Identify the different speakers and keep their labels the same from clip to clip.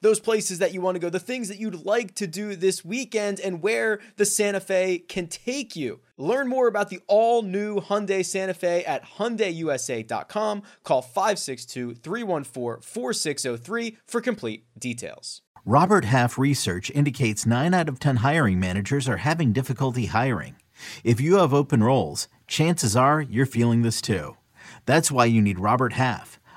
Speaker 1: those places that you want to go, the things that you'd like to do this weekend, and where the Santa Fe can take you. Learn more about the all new Hyundai Santa Fe at HyundaiUSA.com. Call 562 314 4603 for complete details.
Speaker 2: Robert Half research indicates 9 out of 10 hiring managers are having difficulty hiring. If you have open roles, chances are you're feeling this too. That's why you need Robert Half.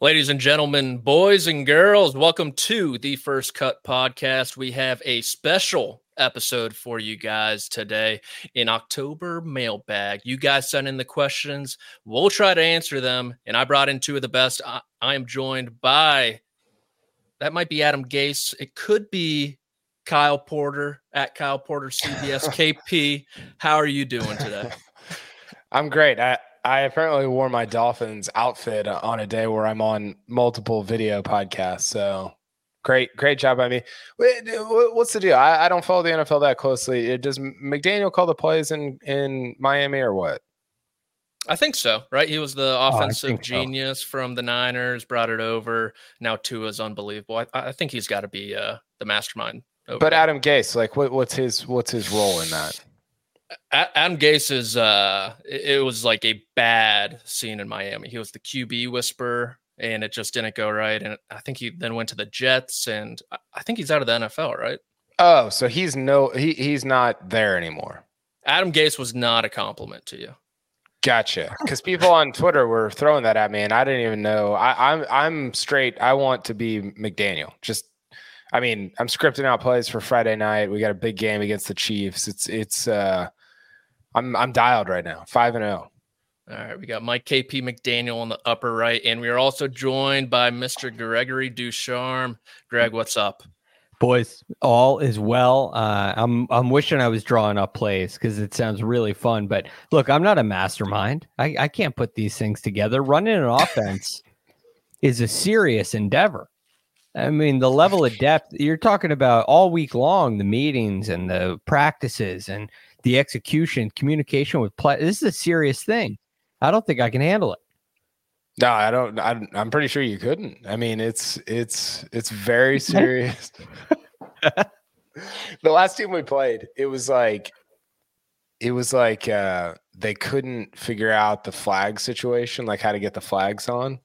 Speaker 3: Ladies and gentlemen, boys and girls, welcome to the First Cut podcast. We have a special episode for you guys today in October mailbag. You guys send in the questions, we'll try to answer them. And I brought in two of the best. I, I am joined by that might be Adam Gase. It could be Kyle Porter at Kyle Porter CBS KP. How are you doing today?
Speaker 4: I'm great. I, I apparently wore my Dolphins outfit on a day where I'm on multiple video podcasts. So great, great job by me. What's the deal? I, I don't follow the NFL that closely. Does McDaniel call the plays in in Miami or what?
Speaker 3: I think so, right? He was the oh, offensive oh, genius so. from the Niners, brought it over. Now Tua's unbelievable. I, I think he's got to be uh, the mastermind.
Speaker 4: but Adam Gase, like, what, what's his what's his role in that?
Speaker 3: Adam Gase is uh it was like a bad scene in Miami. He was the QB whisperer and it just didn't go right. And I think he then went to the Jets and I think he's out of the NFL, right?
Speaker 4: Oh, so he's no he he's not there anymore.
Speaker 3: Adam Gase was not a compliment to you.
Speaker 4: Gotcha. Because people on Twitter were throwing that at me, and I didn't even know. I, I'm I'm straight. I want to be McDaniel. Just, I mean, I'm scripting out plays for Friday night. We got a big game against the Chiefs. It's it's uh I'm I'm dialed right now, five and zero.
Speaker 3: Oh. All right, we got Mike KP McDaniel on the upper right, and we are also joined by Mr. Gregory DuCharme. Greg, what's up?
Speaker 5: Boys, all is well. Uh, I'm I'm wishing I was drawing up plays because it sounds really fun. But look, I'm not a mastermind. I, I can't put these things together. Running an offense is a serious endeavor. I mean, the level of depth you're talking about all week long, the meetings and the practices and the execution, communication with play. This is a serious thing. I don't think I can handle it.
Speaker 4: No, I don't. I, am pretty sure you couldn't. I mean, it's it's it's very serious. the last team we played, it was like, it was like uh, they couldn't figure out the flag situation, like how to get the flags on,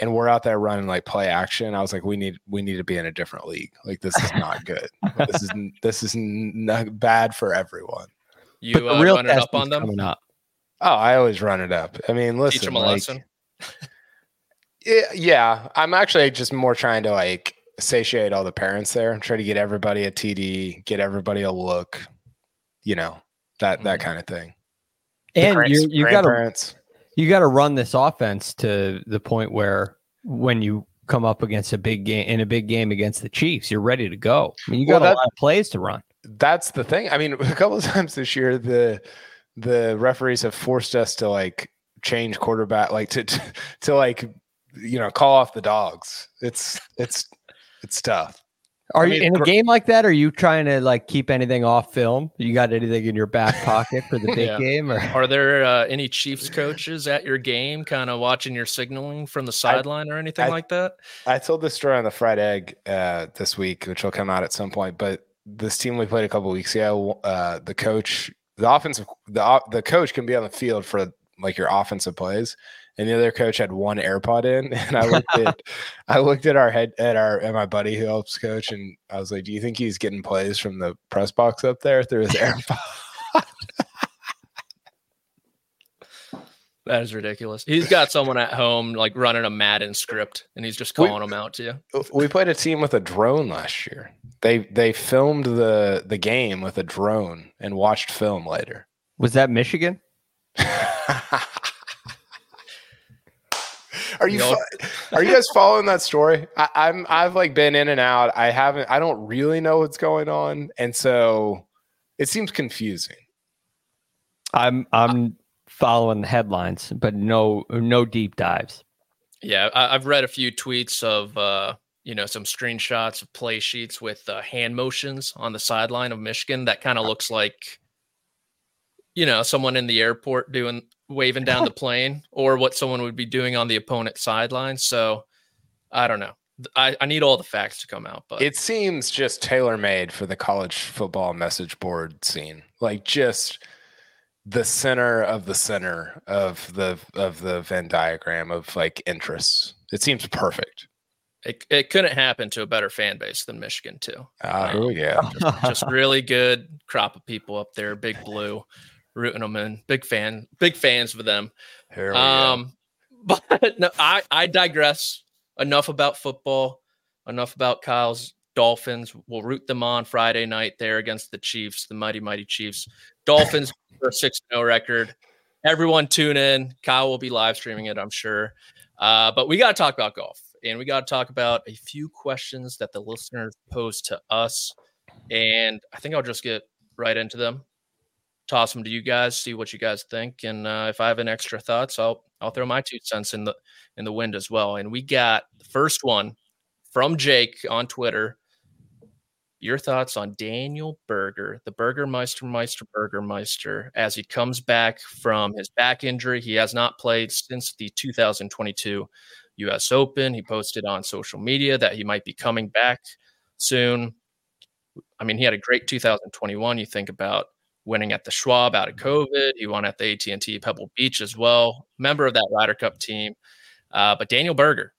Speaker 4: and we're out there running like play action. I was like, we need we need to be in a different league. Like this is not good. this is this is not bad for everyone.
Speaker 3: You uh, real run it up on them? Up.
Speaker 4: Oh, I always run it up. I mean, listen,
Speaker 3: teach them a like, lesson.
Speaker 4: yeah, yeah, I'm actually just more trying to like satiate all the parents there, and try to get everybody a TD, get everybody a look, you know, that mm-hmm. that kind of thing.
Speaker 5: And you you got to you got to run this offense to the point where when you come up against a big game in a big game against the Chiefs, you're ready to go. I mean, you got well, that, a lot of plays to run.
Speaker 4: That's the thing. I mean, a couple of times this year, the the referees have forced us to like change quarterback, like to to, to like you know call off the dogs. It's it's it's tough.
Speaker 5: Are I mean, you in a game like that? Are you trying to like keep anything off film? You got anything in your back pocket for the big yeah. game? Or
Speaker 3: are there uh, any Chiefs coaches at your game, kind of watching your signaling from the sideline or anything I, like that?
Speaker 4: I told this story on the fried egg uh, this week, which will come out at some point. But this team we played a couple weeks ago, uh, the coach, the offensive, the the coach can be on the field for like your offensive plays, and the other coach had one AirPod in, and I looked at, I looked at our head at our at my buddy who helps coach, and I was like, "Do you think he's getting plays from the press box up there through his AirPod?"
Speaker 3: That is ridiculous. He's got someone at home like running a Madden script, and he's just calling them out to you.
Speaker 4: We played a team with a drone last year. They they filmed the the game with a drone and watched film later.
Speaker 5: Was that Michigan?
Speaker 4: Are you fo- are you guys following that story? I, I'm I've like been in and out. I haven't. I don't really know what's going on, and so it seems confusing.
Speaker 5: I'm I'm following the headlines, but no no deep dives.
Speaker 3: Yeah, I, have read a few tweets of uh, you know some screenshots of play sheets with uh, hand motions on the sideline of Michigan. That kind of looks like you know someone in the airport doing waving down the plane, or what someone would be doing on the opponent sideline. So I don't know. I, I need all the facts to come out, but
Speaker 4: it seems just tailor made for the college football message board scene. Like just the center of the center of the of the Venn diagram of like interests. It seems perfect.
Speaker 3: It, it couldn't happen to a better fan base than Michigan too.
Speaker 4: Ah, uh, yeah,
Speaker 3: just, just, really good crop of people up there. Big blue, rooting them in. Big fan, big fans for them. um, go. but no, I I digress. Enough about football. Enough about Kyle's Dolphins. We'll root them on Friday night there against the Chiefs, the mighty mighty Chiefs. Dolphins for a 6 0 record. Everyone tune in. Kyle will be live streaming it, I'm sure. Uh, but we got to talk about golf and we got to talk about a few questions that the listeners posed to us. And I think I'll just get right into them. Toss them to you guys, see what you guys think, and uh, if I have any extra thoughts, I'll I'll throw my two cents in the in the wind as well. And we got the first one from Jake on Twitter your thoughts on Daniel Berger, the Burgermeister Meister Burgermeister, as he comes back from his back injury. He has not played since the 2022 US Open. He posted on social media that he might be coming back soon. I mean, he had a great 2021. You think about winning at the Schwab out of COVID. He won at the AT&T Pebble Beach as well. Member of that Ryder Cup team. Uh, but Daniel Berger,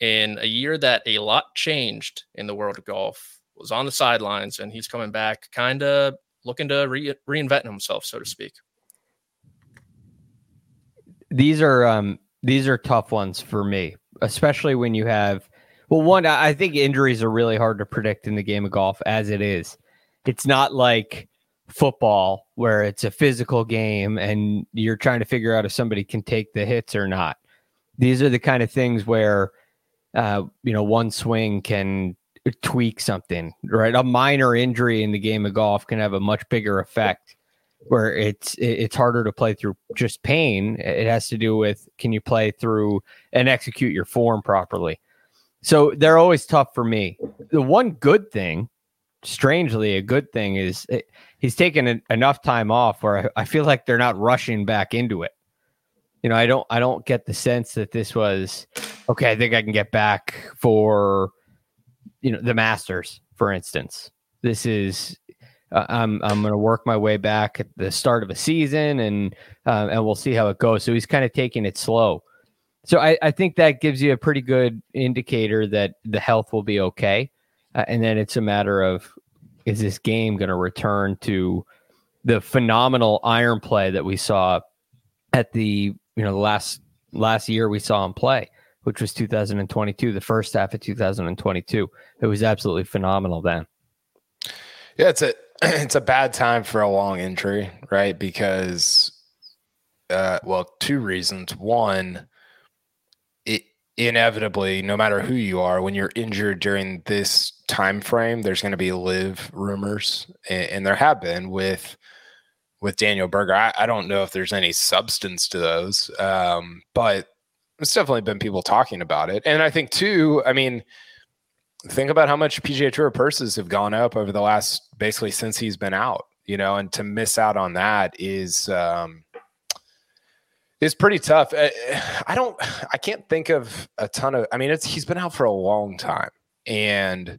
Speaker 3: in a year that a lot changed in the world of golf, was on the sidelines and he's coming back, kind of looking to re- reinvent himself, so to speak.
Speaker 5: These are um, these are tough ones for me, especially when you have. Well, one, I think injuries are really hard to predict in the game of golf as it is. It's not like football where it's a physical game and you're trying to figure out if somebody can take the hits or not. These are the kind of things where, uh, you know, one swing can tweak something, right? A minor injury in the game of golf can have a much bigger effect where it's it's harder to play through just pain. It has to do with can you play through and execute your form properly. So they're always tough for me. The one good thing, strangely, a good thing is it, he's taken enough time off where I, I feel like they're not rushing back into it. You know, I don't I don't get the sense that this was okay. I think I can get back for you know the Masters, for instance. This is uh, I'm I'm going to work my way back at the start of a season, and uh, and we'll see how it goes. So he's kind of taking it slow. So I, I think that gives you a pretty good indicator that the health will be okay, uh, and then it's a matter of is this game going to return to the phenomenal iron play that we saw at the you know the last last year we saw him play which was 2022, the first half of 2022. It was absolutely phenomenal then.
Speaker 4: Yeah, it's a it's a bad time for a long injury, right? Because uh well, two reasons. One, inevitably, no matter who you are, when you're injured during this time frame, there's going to be LIV rumors, and, and, there have been with with Daniel Berger. I, I, don't know if there's any substance to those, um, but it's definitely been people talking about it. And I think too, I mean, think about how much PGA Tour purses have gone up over the last basically since he's been out, you know, and to miss out on that is um is pretty tough. Uh, I don't I can't think of a ton of I mean, it's he's been out for a long time and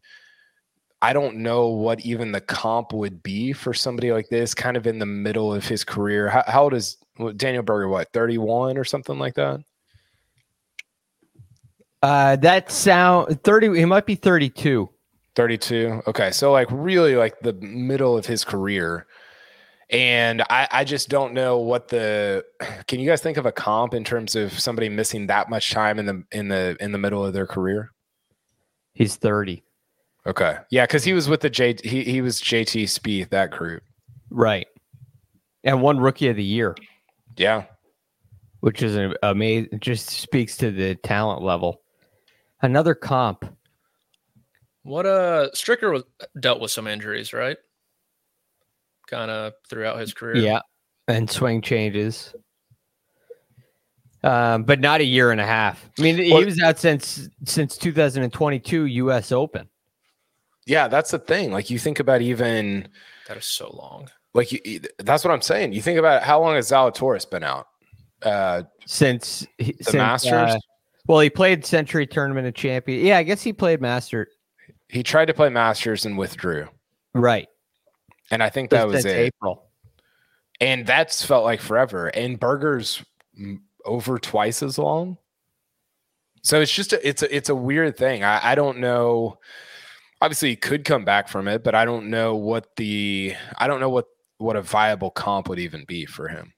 Speaker 4: I don't know what even the comp would be for somebody like this, kind of in the middle of his career. How, how old is Daniel Berger? What, 31 or something like that?
Speaker 5: Uh, that sound thirty. He might be thirty-two.
Speaker 4: 32. Okay, so like really like the middle of his career, And I, I just don't know what the can you guys think of a comp in terms of somebody missing that much time in the in the in the middle of their career?
Speaker 5: He's 30.
Speaker 4: Okay. Yeah, because he was with the J he, he was JT Spieth, that group.
Speaker 5: Right. And won rookie of the year,
Speaker 4: Yeah.
Speaker 5: which is an amazing, just speaks to the talent level. Another comp.
Speaker 3: What uh Stricker was dealt with some injuries, right? Kind of throughout his career.
Speaker 5: Yeah. And swing changes. Um, but not a year and a half. I mean,
Speaker 4: Well-
Speaker 5: he was out since since 2022 US Open.
Speaker 4: Yeah, that's the thing. Like you think about even
Speaker 3: That is so long.
Speaker 4: like you, that's what I'm saying. You think about how long has Zalatoris been out? Uh
Speaker 5: Since he-
Speaker 4: the
Speaker 5: since,
Speaker 4: Masters?
Speaker 5: uh, well, he played Sentry Tournament of Champion. Yeah, I guess he played Master.
Speaker 4: he tried to play Masters and withdrew.
Speaker 5: Right.
Speaker 4: And I think that was it.
Speaker 5: April.
Speaker 4: And that's felt like forever. And Berger's over twice as long. So it's just a, it's a, it's a weird thing. I, I don't know. Obviously, he could come back from it, but I don't know what the I don't know what what a viable comp would even be for him.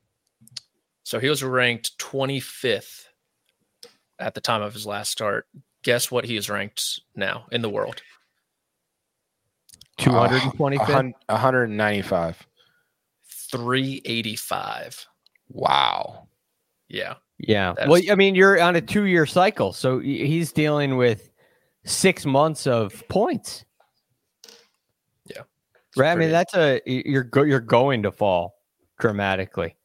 Speaker 3: So he was ranked 25th at the time of his last start. Guess what he is ranked now in the world?
Speaker 5: 225th.
Speaker 4: Uh, a hun- 195.
Speaker 3: 385.
Speaker 4: Wow.
Speaker 3: Yeah.
Speaker 5: Yeah.
Speaker 3: That's-
Speaker 5: well, I mean, you're on a two year cycle. So he's dealing with six months of points.
Speaker 3: Yeah.
Speaker 5: Right. I mean, that's a, you're, go, you're going to fall dramatically.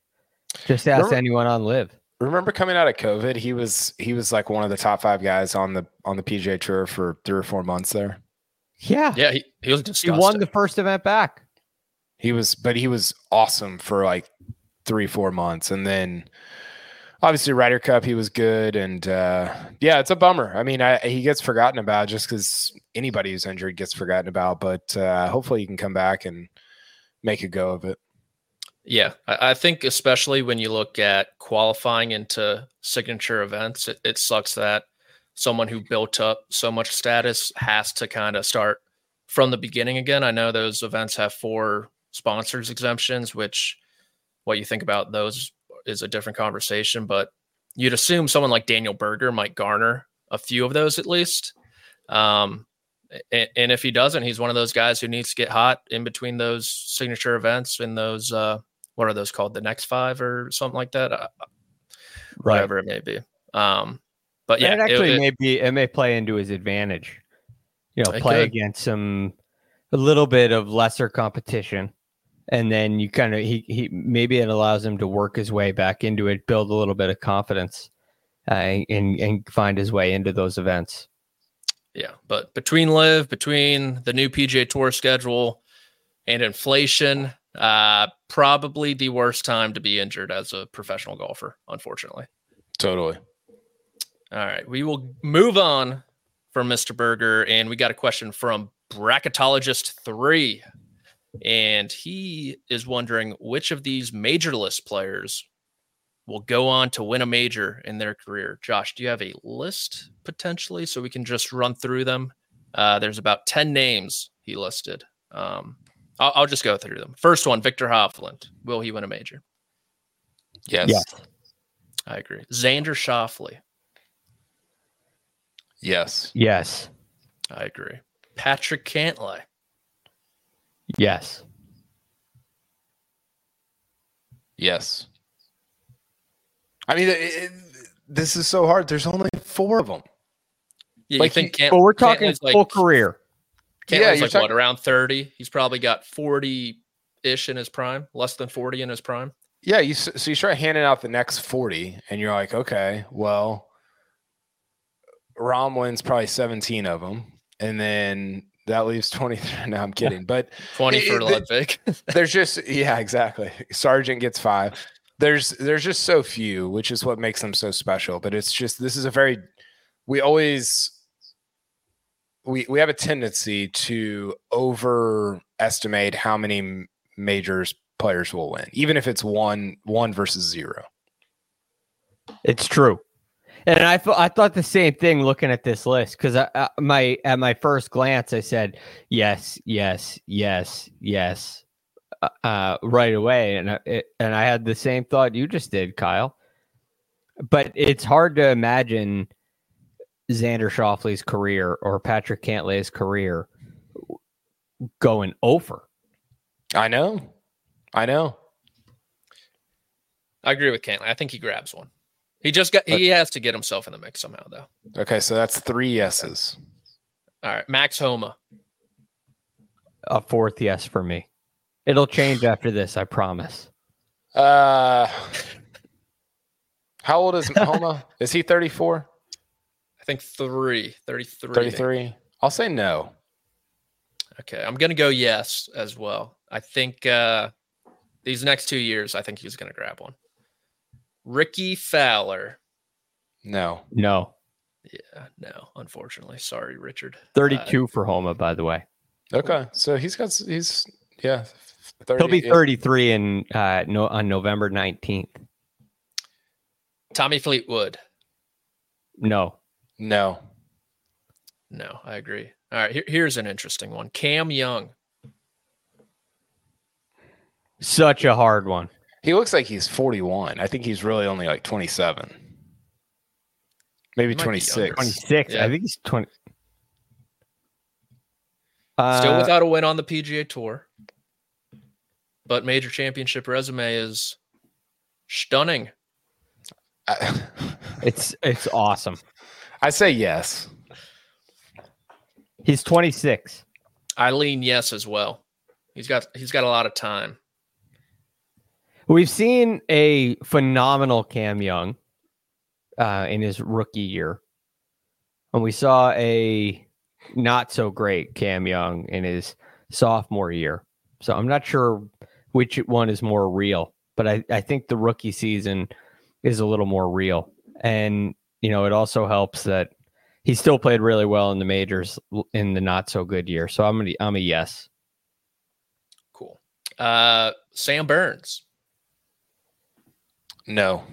Speaker 5: Just ask
Speaker 4: Remember-
Speaker 5: anyone on LIV.
Speaker 4: Remember coming out of COVID, he was he was like one of the top five guys on the on the PGA Tour for three or four months there.
Speaker 5: Yeah.
Speaker 3: Yeah, he, he was
Speaker 5: He won the first event back.
Speaker 4: He was, but he was awesome for like three, four months, and then obviously Ryder Cup, he was good, and uh, yeah, it's a bummer. I mean, I, he gets forgotten about just because anybody who's injured gets forgotten about, but uh, hopefully he can come back and make a go of it.
Speaker 3: Yeah, I, I think especially when you look at qualifying into signature events, it, it sucks that someone who built up so much status has to kind of start from the beginning again. I know those events have four sponsors exemptions, which what you think about those is a different conversation, but you'd assume someone like Daniel Berger might garner a few of those at least. Um, and, and if he doesn't, he's one of those guys who needs to get hot in between those signature events and those uh, what are those called? The next five or something like that, uh, whatever it may be. Um, but yeah,
Speaker 5: it actually
Speaker 3: it-
Speaker 5: may be, it may play into his advantage. You know, play
Speaker 3: could.
Speaker 5: against some, a little bit of lesser competition. And then you kind of, he, he, maybe it allows him to work his way back into it, build a little bit of confidence uh, and, and find his way into those events.
Speaker 3: yeah. But between LIV, between the new PGA Tour schedule and inflation, uh, probably the worst time to be injured as a professional golfer, unfortunately.
Speaker 4: Totally.
Speaker 3: All right, we will move on from Mr. Berger, and we got a question from Bracketologist Three, and he is wondering which of these major list players will go on to win a major in their career. Josh, do you have a list potentially so we can just run through them? Uh, there's about ten names he listed. Um, I'll, I'll just go through them. First one, Viktor Hovland. Will he win a major?
Speaker 4: Yes.
Speaker 5: Yes.
Speaker 3: I agree. Xander Schauffele.
Speaker 4: Yes.
Speaker 5: Yes.
Speaker 3: I agree. Patrick Cantlay.
Speaker 5: Yes.
Speaker 4: Yes. I mean, it, it- this is so hard. There's only four of them.
Speaker 3: Yeah,
Speaker 4: Like,
Speaker 3: you think
Speaker 4: he-
Speaker 3: Cant-
Speaker 5: But we're talking
Speaker 3: Cantlay's like,
Speaker 5: full career.
Speaker 3: Cantlay's
Speaker 4: Yeah,
Speaker 3: like
Speaker 4: you're
Speaker 3: what around thirty? He's probably got forty ish in his prime, less than forty in his prime.
Speaker 4: Yeah, you so you start handing out the next 40 and you're like, okay, well, Rahm wins probably 17 of them. And then that leaves 23. No, I'm kidding. But
Speaker 3: Twenty for
Speaker 4: it-
Speaker 3: Ludvig.
Speaker 4: there's just, yeah, exactly. Sergeant gets five. There's, there's just so few, which is what makes them so special. But it's just, this is a very, we always, we, we have a tendency to overestimate how many majors players will win, even if it's one, one versus zero.
Speaker 5: It's true. And I thought I thought the same thing looking at this list because I, I, my at my first glance I said yes, yes, yes, yes, uh, right away, and I- it, and I had the same thought you just did, Kyle. But it's hard to imagine Xander Schauffele's career or Patrick Cantlay's career going over.
Speaker 4: I know. I know.
Speaker 3: I agree with Cantlay. I think he grabs one. He just got. He has to get himself in the mix somehow, though.
Speaker 4: Okay, so that's three yeses.
Speaker 3: All right, Max Homa.
Speaker 5: A fourth yes for me. It'll change after this, I promise.
Speaker 4: Uh, how old is Homa? is he 34?
Speaker 3: I think three, 33.
Speaker 4: 33? I'll say no.
Speaker 3: Okay, I'm gonna go yes as well. I think uh these next two years, I think he's gonna grab one. Rickie Fowler.
Speaker 4: No.
Speaker 5: No.
Speaker 3: Yeah, no, unfortunately. Sorry, Richard.
Speaker 5: 32 for Homa, by the way.
Speaker 4: Okay, so he's got he's yeah. 30,
Speaker 5: He'll be
Speaker 4: yeah.
Speaker 5: 33 in uh no on November 19th.
Speaker 3: Tommy Fleetwood.
Speaker 5: No.
Speaker 4: No.
Speaker 3: No, I agree. All right, here, here's an interesting one. Cam Young.
Speaker 5: Such a hard one.
Speaker 4: He looks like he's 41. I think he's really only like 27. Maybe
Speaker 3: He might be
Speaker 4: 26.
Speaker 3: younger.
Speaker 5: 26.
Speaker 3: Yeah.
Speaker 5: I think he's 20.
Speaker 3: Still
Speaker 5: Uh,
Speaker 3: without a win on the PGA Tour. But major championship resume is stunning.
Speaker 4: I,
Speaker 5: it's it's awesome.
Speaker 4: I say yes.
Speaker 5: He's 26.
Speaker 3: I lean yes as well. He's got he's got a lot of time.
Speaker 5: We've seen a phenomenal Cam Young uh, in his rookie year, and we saw a not so great Cam Young in his sophomore year. So I'm not sure which one is more real, but I, I think the rookie season is a little more real. And, you know, it also helps that he still played really well in the majors in the not so good year. So I'm gonna, I'm a yes.
Speaker 3: Cool. Uh Sam Burns.
Speaker 4: No.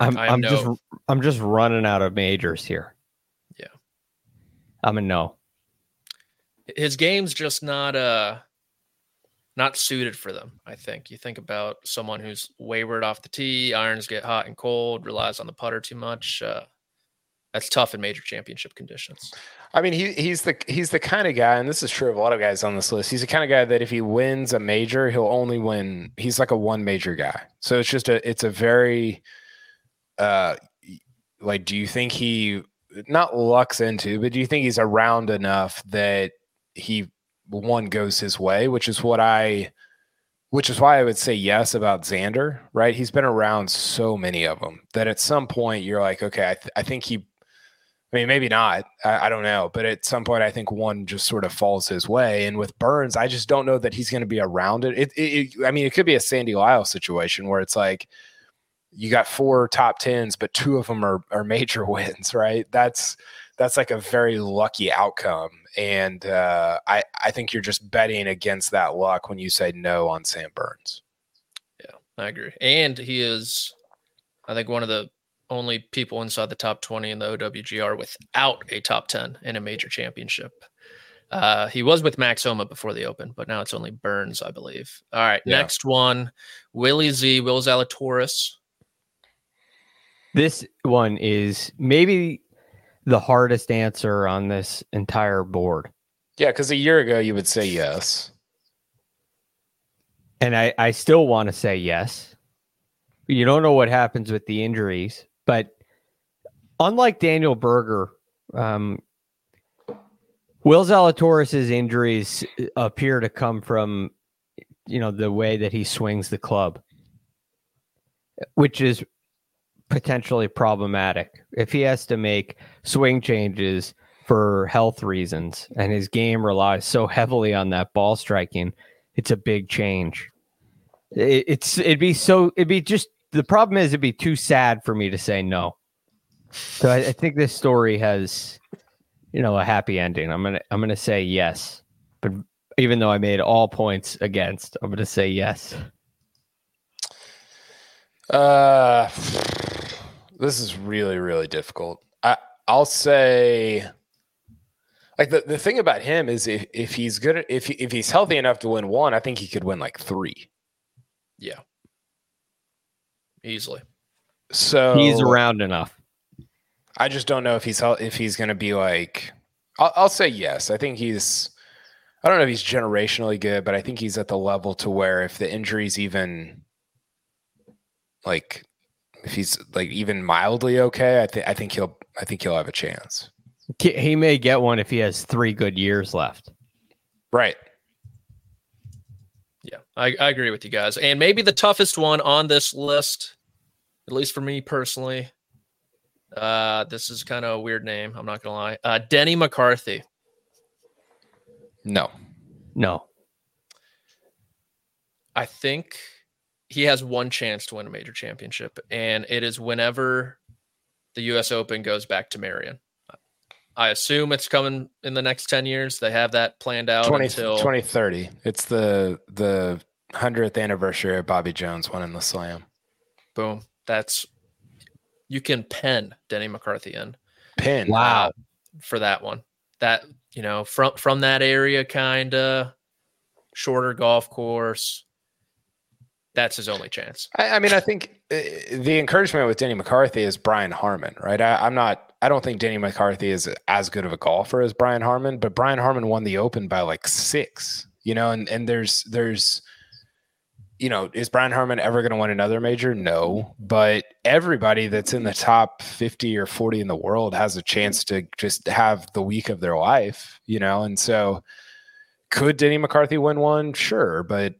Speaker 5: I'm I'm just. I'm just running out of majors here.
Speaker 3: Yeah.
Speaker 5: I'm a no.
Speaker 3: his game's just not uh not suited for them i think you think about someone who's wayward off the tee irons get hot and cold relies on the putter too much uh that's tough in major championship conditions
Speaker 4: I mean, he he's the he's the kind of guy, and this is true of a lot of guys on this list. He's the kind of guy that if he wins a major, he'll only win. He's like a one major guy. So it's just a it's a very, uh, like, do you think he not lucks into, but do you think he's around enough that he one goes his way, which is what I, which is why I would say yes about Xander. Right, he's been around so many of them that at some point you're like, okay, I th- I think he I mean, maybe not. I, I don't know. But at some point, I think one just sort of falls his way. And with Burns, I just don't know that he's going to be around it. It, it, it. I mean, it could be a Sandy Lyle situation where it's like you got four top tens, but two of them are, are major wins, right? That's that's like a very lucky outcome. And uh, I, I think you're just betting against that luck when you say no on Sam Burns.
Speaker 3: Yeah, I agree and he is i think one of the only people inside the top 20 in the owgr without a top 10 in a major championship uh, he was with Max Homa before the Open, but now it's only Burns, I believe. All right,
Speaker 4: Yeah.
Speaker 3: next one, Willie Z, Will Zalatoris.
Speaker 5: This one is maybe the hardest answer on this entire board.
Speaker 4: Yeah, because a year ago you would say yes.
Speaker 5: And I, I still want to say yes. You don't know what happens with the injuries, but unlike Daniel Berger, um, Will Zalatoris' injuries appear to come from, you know, the way that he swings the club, which is potentially problematic. If he has to make swing changes for health reasons and his game relies so heavily on that ball striking, it's a big change. It, it's it'd be so it'd be just the problem is it'd be too sad for me to say no. So I, I think this story has, you know, a happy ending. I'm gonna I'm gonna say yes, but even though I made all points against, I'm gonna say yes.
Speaker 4: Uh, this is really really difficult. I I'll say, Like the, the thing about him is if, if he's good if he, if he's healthy enough to win one, I think he could win like three.
Speaker 3: Yeah. Easily.
Speaker 4: So
Speaker 5: He's around enough.
Speaker 4: I just don't know if he's if he's going to be like. I'll, I'll say yes. I think he's. I don't know if he's generationally good, but I think he's at the level to where if the injury's even like if he's like even mildly okay, I think I think he'll I think he'll have a chance.
Speaker 5: He may get one if he has three good years left.
Speaker 4: Right.
Speaker 3: Yeah, I, I agree with you guys. And maybe the toughest one on this list, at least for me personally, uh, this is kind of a weird name. I'm not gonna lie. Uh, Denny McCarthy.
Speaker 4: No.
Speaker 5: No.
Speaker 3: I think he has one chance to win a major championship, and it is whenever the U.S. Open goes back to Merion. I assume it's coming in the next 10 years. They have that planned out
Speaker 4: 20,
Speaker 3: until
Speaker 4: 2030. It's the the hundredth anniversary of Bobby Jones winning the slam.
Speaker 3: boom. That's you can pen Denny McCarthy in.
Speaker 4: Pin.
Speaker 3: uh, for that one. That you know from from that area, kind of shorter golf course. That's his only chance.
Speaker 4: I, I mean, I think uh, the encouragement with Denny McCarthy is Brian Harman, right? I, I'm not. I don't think Danny McCarthy is as good of a golfer as Brian Harman, but Brian Harman won the Open by like six. You know, and and there's there's, you know, is Brian Harman ever going to win another major? No, but everybody that's in the top 50 or 40 in the world has a chance to just have the week of their life. You know, and so could Denny McCarthy win one? Sure, but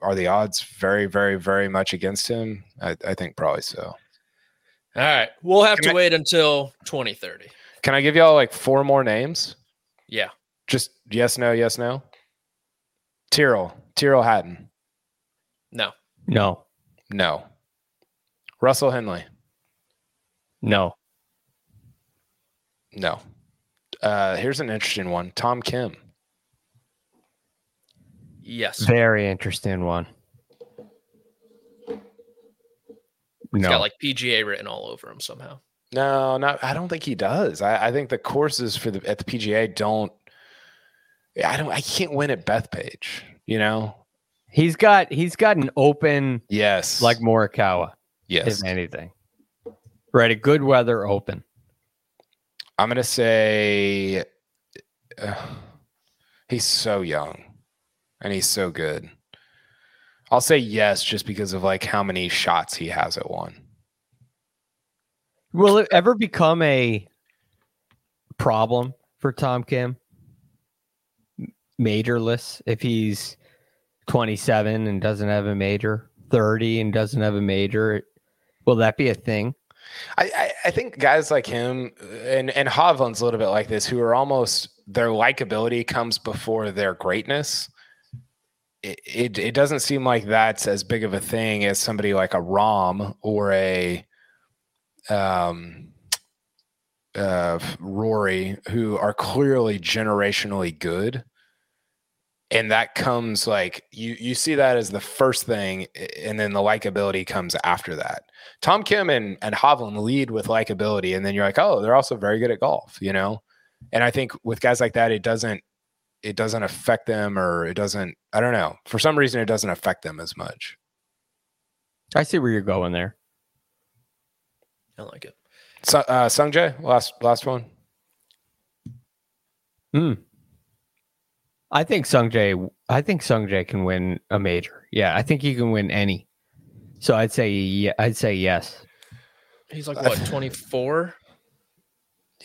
Speaker 4: are the odds very, very, very much against him? I, I think probably so.
Speaker 3: All right, we'll have
Speaker 4: Can
Speaker 3: to
Speaker 4: I-
Speaker 3: wait until 2030.
Speaker 4: Can I give y'all like four more names?
Speaker 3: Yeah,
Speaker 4: Just yes, no, yes, no. Tyrrell, Tyrrell Hatton,
Speaker 3: no,
Speaker 5: No.
Speaker 4: no. Russell Henley,
Speaker 5: No.
Speaker 4: no. Uh, here's an interesting one. Tom Kim,
Speaker 3: yes.
Speaker 5: Very interesting one.
Speaker 3: He's
Speaker 5: No.
Speaker 3: got like PGA written all over him somehow.
Speaker 4: no, not. I don't think he does. I, I think the courses for the at the PGA don't. I don't. I can't win at Bethpage. You know.
Speaker 5: he's got he's got an open
Speaker 4: Yes.
Speaker 5: like Morikawa,
Speaker 4: yes.
Speaker 5: if anything. Right, a good weather open.
Speaker 4: I'm gonna say uh, he's so young and he's so good. I'll say yes just because of like how many shots he has at one.
Speaker 5: Will it ever become a problem for Tom Kim? Majorless if he's 27 and doesn't have a major, 30 and doesn't have a major. Will that be a thing?
Speaker 4: I, I, I think guys like him and and Hovland's a little bit like this, who are almost their likability comes before their greatness. It, it doesn't seem like that's as big of a thing as somebody like a Rahm or a um uh Rory who are clearly generationally good. And that comes like you you see that as the first thing, and then the likability comes after that. Tom Kim and, and Hovland lead with likability, and then you're like, oh, they're also very good at golf, you know? And I think with guys like that, it doesn't it doesn't affect them or it doesn't, I don't know. For some reason it doesn't affect them as much.
Speaker 5: I see where you're going there.
Speaker 3: I like it.
Speaker 4: So uh Sungjae, last last one.
Speaker 5: Hmm. I think Sungjae. I think Sungjae can win a major. Yeah, I think he can win any. So I'd say yeah, I'd say yes.
Speaker 3: He's like what 24?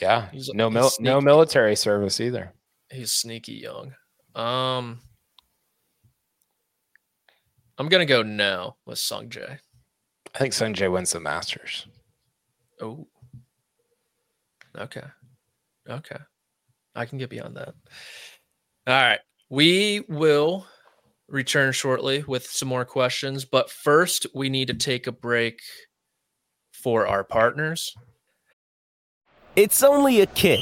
Speaker 4: Yeah.
Speaker 3: He's-
Speaker 4: no
Speaker 3: he's
Speaker 4: mil- no military service either.
Speaker 3: He's sneaky young. Um, I'm gonna go no with Sung Jae.
Speaker 4: I think Sungjae wins the Masters.
Speaker 3: Oh, okay, okay, I can get beyond that. All right, we will return shortly with some more questions, but first we need to take a break for our partners.
Speaker 6: It's only a kick,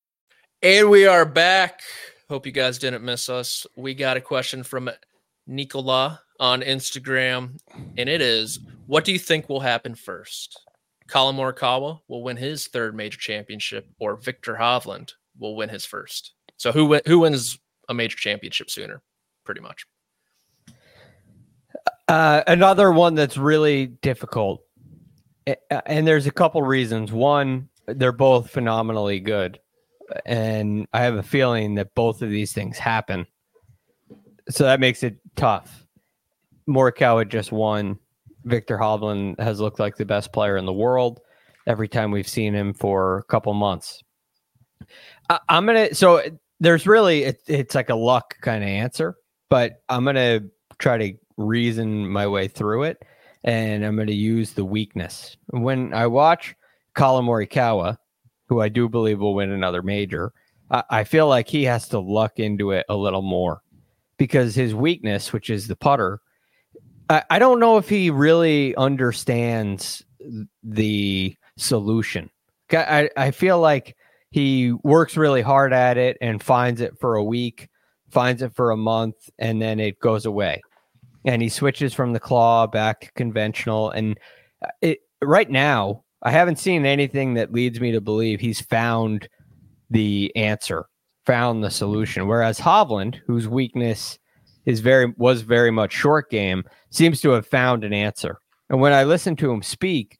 Speaker 3: And we are back. Hope you guys didn't miss us. We got a question from Nicola on Instagram, and it is What do you think will happen first? Collin Morikawa will win his third major championship, or Viktor Hovland will win his first. So who who wins a major championship sooner? Pretty much.
Speaker 5: Uh, another one that's really difficult, and there's a couple reasons. One, they're both phenomenally good and I have a feeling that both of these things happen. So that makes it tough. Morikawa just won. Victor Hovland has looked like the best player in the world every time we've seen him for a couple months. I, am gonna. So there's really it, it's like a luck kind of answer, but I'm gonna try to reason my way through it, and I'm gonna use the weakness when I watch Collin Morikawa who I do believe will win another major, I, I feel like he has to luck into it a little more because his weakness, which is the putter, I, I don't know if he really understands the solution. I, I feel like he works really hard at it and finds it for a week, finds it for a month, and then it goes away. And he switches from the claw back to conventional. And uh, it right now, I haven't seen anything that leads me to believe he's found the answer, found the solution. Whereas Hovland, whose weakness is very was very much short game, seems to have found an answer. And when I listen to him speak,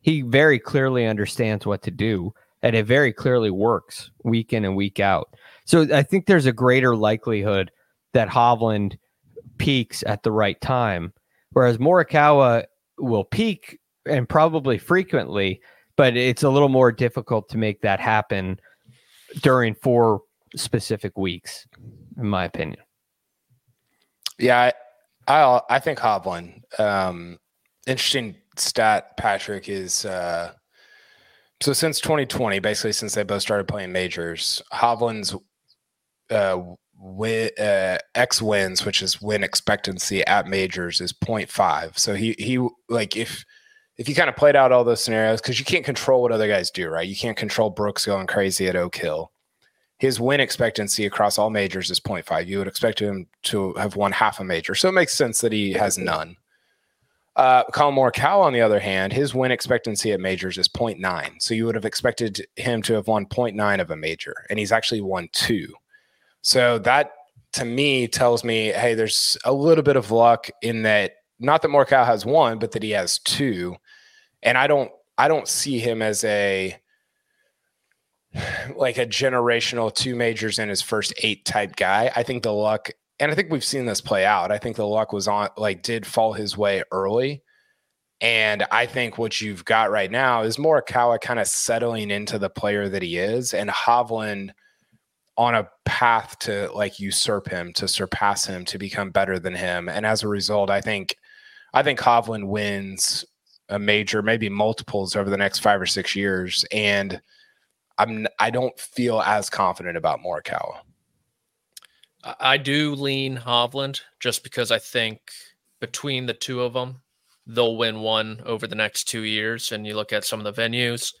Speaker 5: he very clearly understands what to do, and it very clearly works week in and week out. So I think there's a greater likelihood that Hovland peaks at the right time, whereas Morikawa will peak and probably frequently, but it's a little more difficult to make that happen during four specific weeks, in my opinion.
Speaker 4: Yeah, I I, I think Hovland. Um, interesting stat, Patrick is uh, so since 2020, basically since they both started playing majors, Hovland's uh, uh, X wins, which is win expectancy at majors, is 0.5. So he he like if if you kind of played out all those scenarios, because you can't control what other guys do, right? You can't control Brooks going crazy at Oak Hill. His win expectancy across all majors is 0.5. You would expect him to have won half a major. So it makes sense that he has none. Uh, Collin Morikawa, on the other hand, his win expectancy at majors is 0.9. So you would have expected him to have won 0.9 of a major, and he's actually won two. So that to me tells me, hey, there's a little bit of luck in that. Not that Morikawa has one, but that he has two and I don't I don't see him as a like a generational two majors in his first eight type guy. I think the luck, and I think we've seen this play out. I think the luck was on like did fall his way early. And I think what you've got right now is Morikawa kind of settling into the player that he is, and Hovland on a path to like usurp him, to surpass him, to become better than him. And as a result, I think I think Hovland wins a major, maybe multiples over the next five or six years. And I'm I don't feel as confident about Morikawa.
Speaker 3: I do lean Hovland just because I think between the two of them, they'll win one over the next two years. And you look at some of the venues,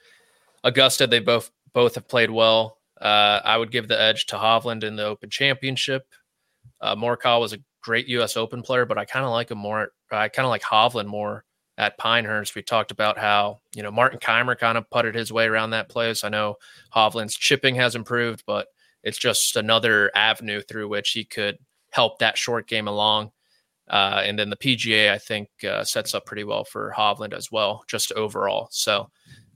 Speaker 3: Augusta, they both both have played well. Uh, I would give the edge to Hovland in the Open Championship. Uh, Morikawa was a great U.S. Open player, but I kind of like him more. I kind of like Hovland more at Pinehurst. We talked about how, you know, Martin Kaymer kind of putted his way around that place. I know Hovland's chipping has improved, but it's just another avenue through which he could help that short game along. Uh, and then the PGA, I think, uh, sets up pretty well for Hovland as well, just overall. So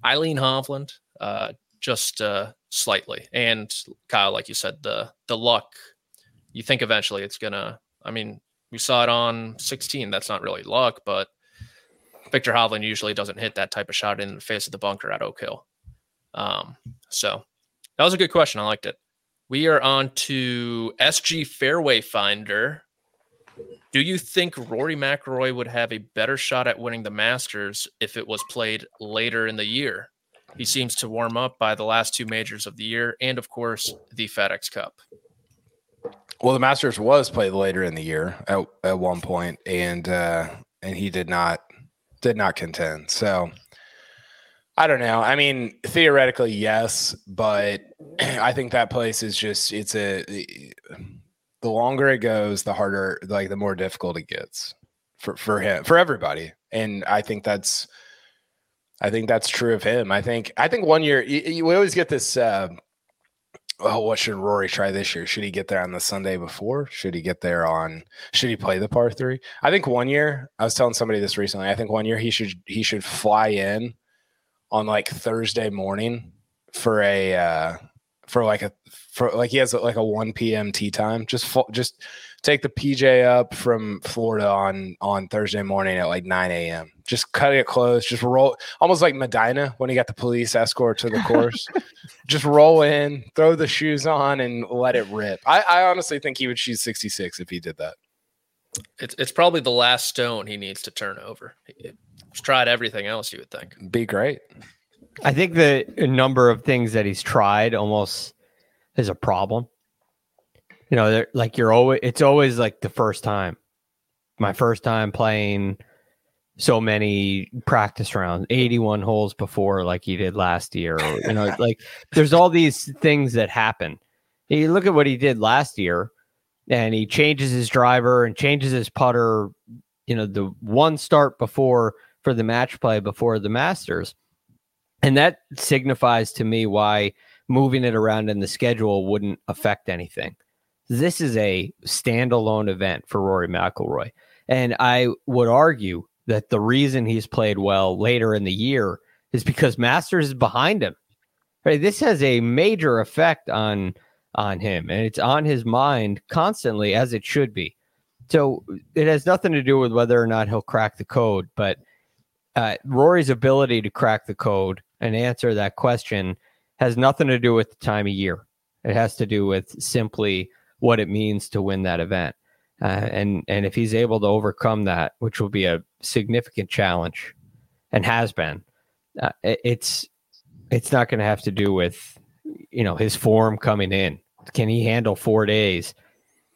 Speaker 3: Eileen Hovland, uh, just uh, slightly. And Kyle, like you said, the the luck, you think eventually it's gonna. I mean, we saw it on 16. That's not really luck, but Viktor Hovland usually doesn't hit that type of shot in the face of the bunker at Oak Hill. Um, so that was a good question. I liked it. We are on to SG Fairway Finder. Do you think Rory McIlroy would have a better shot at winning the Masters if it was played later in the year? He seems to warm up by the last two majors of the year, and of course, the FedEx Cup.
Speaker 4: Well, the Masters was played later in the year at, at one point, and uh, and he did not did not contend. So I don't know. I mean, theoretically, yes, but I think that place is just it's a the longer it goes, the harder, like the more difficult it gets for for him, for everybody. And I think that's I think that's true of him. I think I think one year you, you, we always get this. Uh, oh, what should Rory try this year? Should he get there on the Sunday before? Should he get there on? Should he play the par three? I think one year. I was telling somebody this recently. I think one year he should he should fly in on like Thursday morning for a uh, for like a for like he has like a 1 p.m. tea time. Just just take the PJ up from Florida on on Thursday morning at like 9 a.m. Just cut it close. Just roll almost like Medinah when he got the police escort to the course. just roll in, throw the shoes on, and let it rip. I, I honestly think he would shoot 66 if he did that.
Speaker 3: It's it's probably the last stone he needs to turn over. He's tried everything else, you would think.
Speaker 4: Be great.
Speaker 5: I think the number of things that he's tried almost is a problem you know, like you're always, it's always like the first time. My first time playing so many practice rounds, 81 holes before, like he did last year. Or, you know, like there's all these things that happen. You look at what he did last year, and he changes his driver and changes his putter, you know, the one start before for the match play before the Masters. And that signifies to me why moving it around in the schedule wouldn't affect anything this is a standalone event for Rory McIlroy. And I would argue that the reason he's played well later in the year is because Masters is behind him. Right? This has a major effect on on him and it's on his mind constantly as it should be. So it has nothing to do with whether or not he'll crack the code, but uh, Rory's ability to crack the code and answer that question has nothing to do with the time of year. It has to do with simply what it means to win that event. Uh, and and if he's able to overcome that, which will be a significant challenge, and has been, uh, it, it's it's not going to have to do with you know his form coming in. Can he handle four days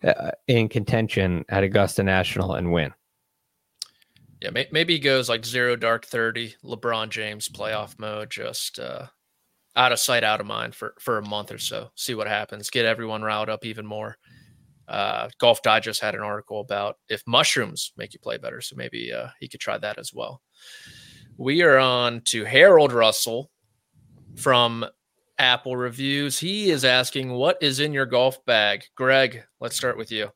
Speaker 5: uh, in contention at Augusta National and win?
Speaker 3: Yeah, may- maybe he goes like zero dark thirty, LeBron James playoff mode, just uh, out of sight, out of mind for for a month or so. See what happens. Get everyone riled up even more. Uh, Golf Digest had an article about if mushrooms make you play better, so maybe uh, he could try that as well. We are on to Harold Russell from Apple Reviews. He is asking, "What is in your golf bag?" Greg, let's start with you.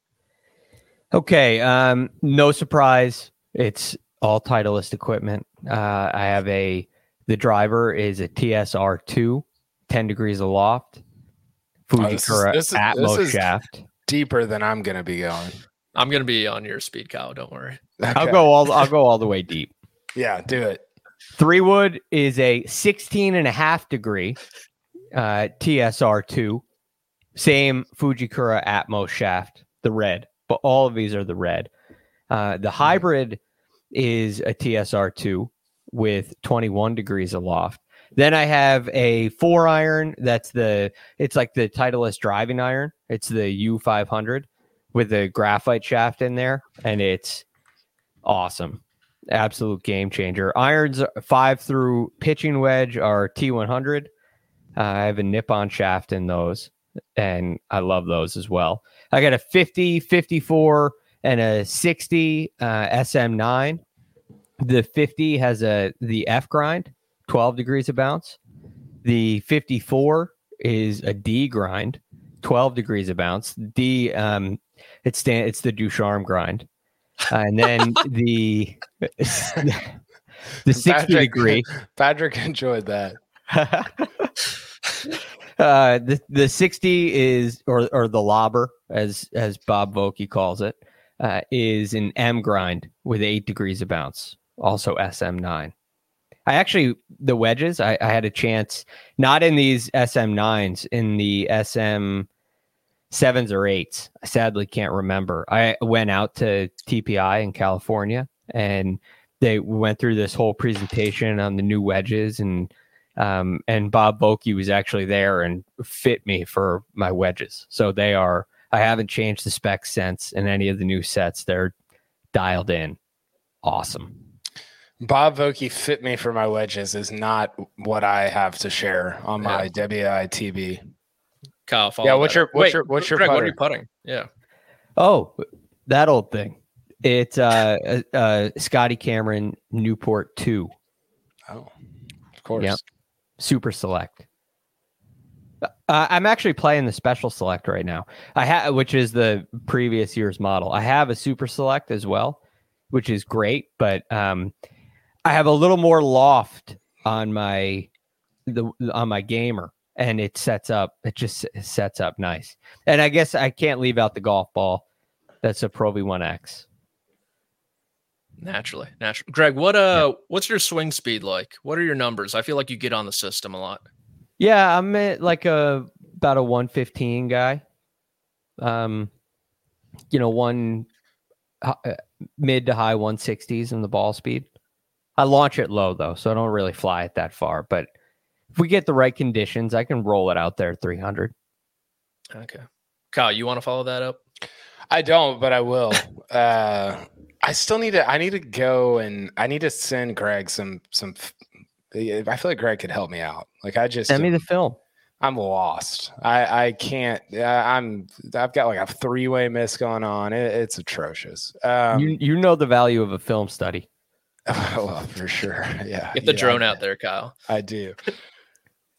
Speaker 5: Okay, um, no surprise. It's all Titleist equipment. Uh, I have a the driver is a TSR two, 10 degrees aloft. Fujikura oh, this is, this Atmos this shaft.
Speaker 4: Deeper than I'm gonna be going.
Speaker 3: I'm gonna be on your speed, cow. Don't worry.
Speaker 5: Okay. I'll go all I'll go all the way deep.
Speaker 4: Yeah, do it.
Speaker 5: Three wood is a 16 and a half degree uh, TSR2. Same Fujikura Atmos shaft, the red, but all of these are the red. Uh, the mm-hmm. hybrid is a TSR2 with 21 degrees aloft. Then I have a four iron. That's the it's like the Titleist driving iron. It's the U500 with the graphite shaft in there, and it's awesome. Absolute game changer. Irons five through pitching wedge are T100. Uh, I have a Nippon shaft in those, and I love those as well. I got a 50, 54, and a 60 uh, SM9 the 50 has a the F grind, 12 degrees of bounce. The 54 is a D grind, 12 degrees of bounce. D um it's stand it's the DuCharme grind. Uh, and then the the 60 Patrick, degree
Speaker 4: Patrick enjoyed that.
Speaker 5: uh the the 60 is or or the lobber as as Bob Vokey calls it uh, is an M grind with 8 degrees of bounce also SM9. I actually the wedges. I, I had a chance, not in these SM9s, in the SM sevens or eights. I sadly can't remember. I went out to TPI in California and they went through this whole presentation on the new wedges and um, and Bob Vokey was actually there and fit me for my wedges. So they are. I haven't changed the specs since in any of the new sets. They're dialed in. Awesome.
Speaker 4: Bob Vokey fit me for my wedges is not what I have to share on my
Speaker 3: Yeah.
Speaker 4: WITB.
Speaker 3: Kyle, follow
Speaker 4: Yeah, what's your- what's
Speaker 3: Wait,
Speaker 4: your- what's your
Speaker 3: Greg, what are you putting? Yeah.
Speaker 5: Oh, that old thing. It's uh, uh, uh Scotty Cameron Newport 2
Speaker 4: Oh, of course.
Speaker 5: Yep. Super Select. Uh, I'm actually playing the Special Select right now. I have, which is the previous year's model. I have a Super Select as well, which is great, but um, I have a little more loft on my the on my gamer, and it sets up. It just sets up nice. And I guess I can't leave out the golf ball. That's a Pro V1X.
Speaker 3: Naturally, naturally. Greg, what uh, what's your swing speed like? What are your numbers? I feel like you get on the system a lot.
Speaker 5: Yeah, I'm at like a about a 115 guy. Um, you know, one uh, mid to high 160s in the ball speed. I launch it low though, so I don't really fly it that far. But if we get the right conditions, I can roll it out there 300.
Speaker 3: Okay, Kyle, you want to follow that up?
Speaker 4: I don't, but I will. uh, I still need to. I need to go and I need to send Greg some some. I feel like Greg could help me out. Like I just,
Speaker 5: Send me the film.
Speaker 4: I'm lost. I I can't. uh, I'm. I've got like a three way miss going on. It, it's atrocious. Um,
Speaker 5: you you know the value of a film study.
Speaker 4: Well, for sure. Yeah.
Speaker 3: Get the
Speaker 4: yeah,
Speaker 3: drone out there, Kyle.
Speaker 4: I do.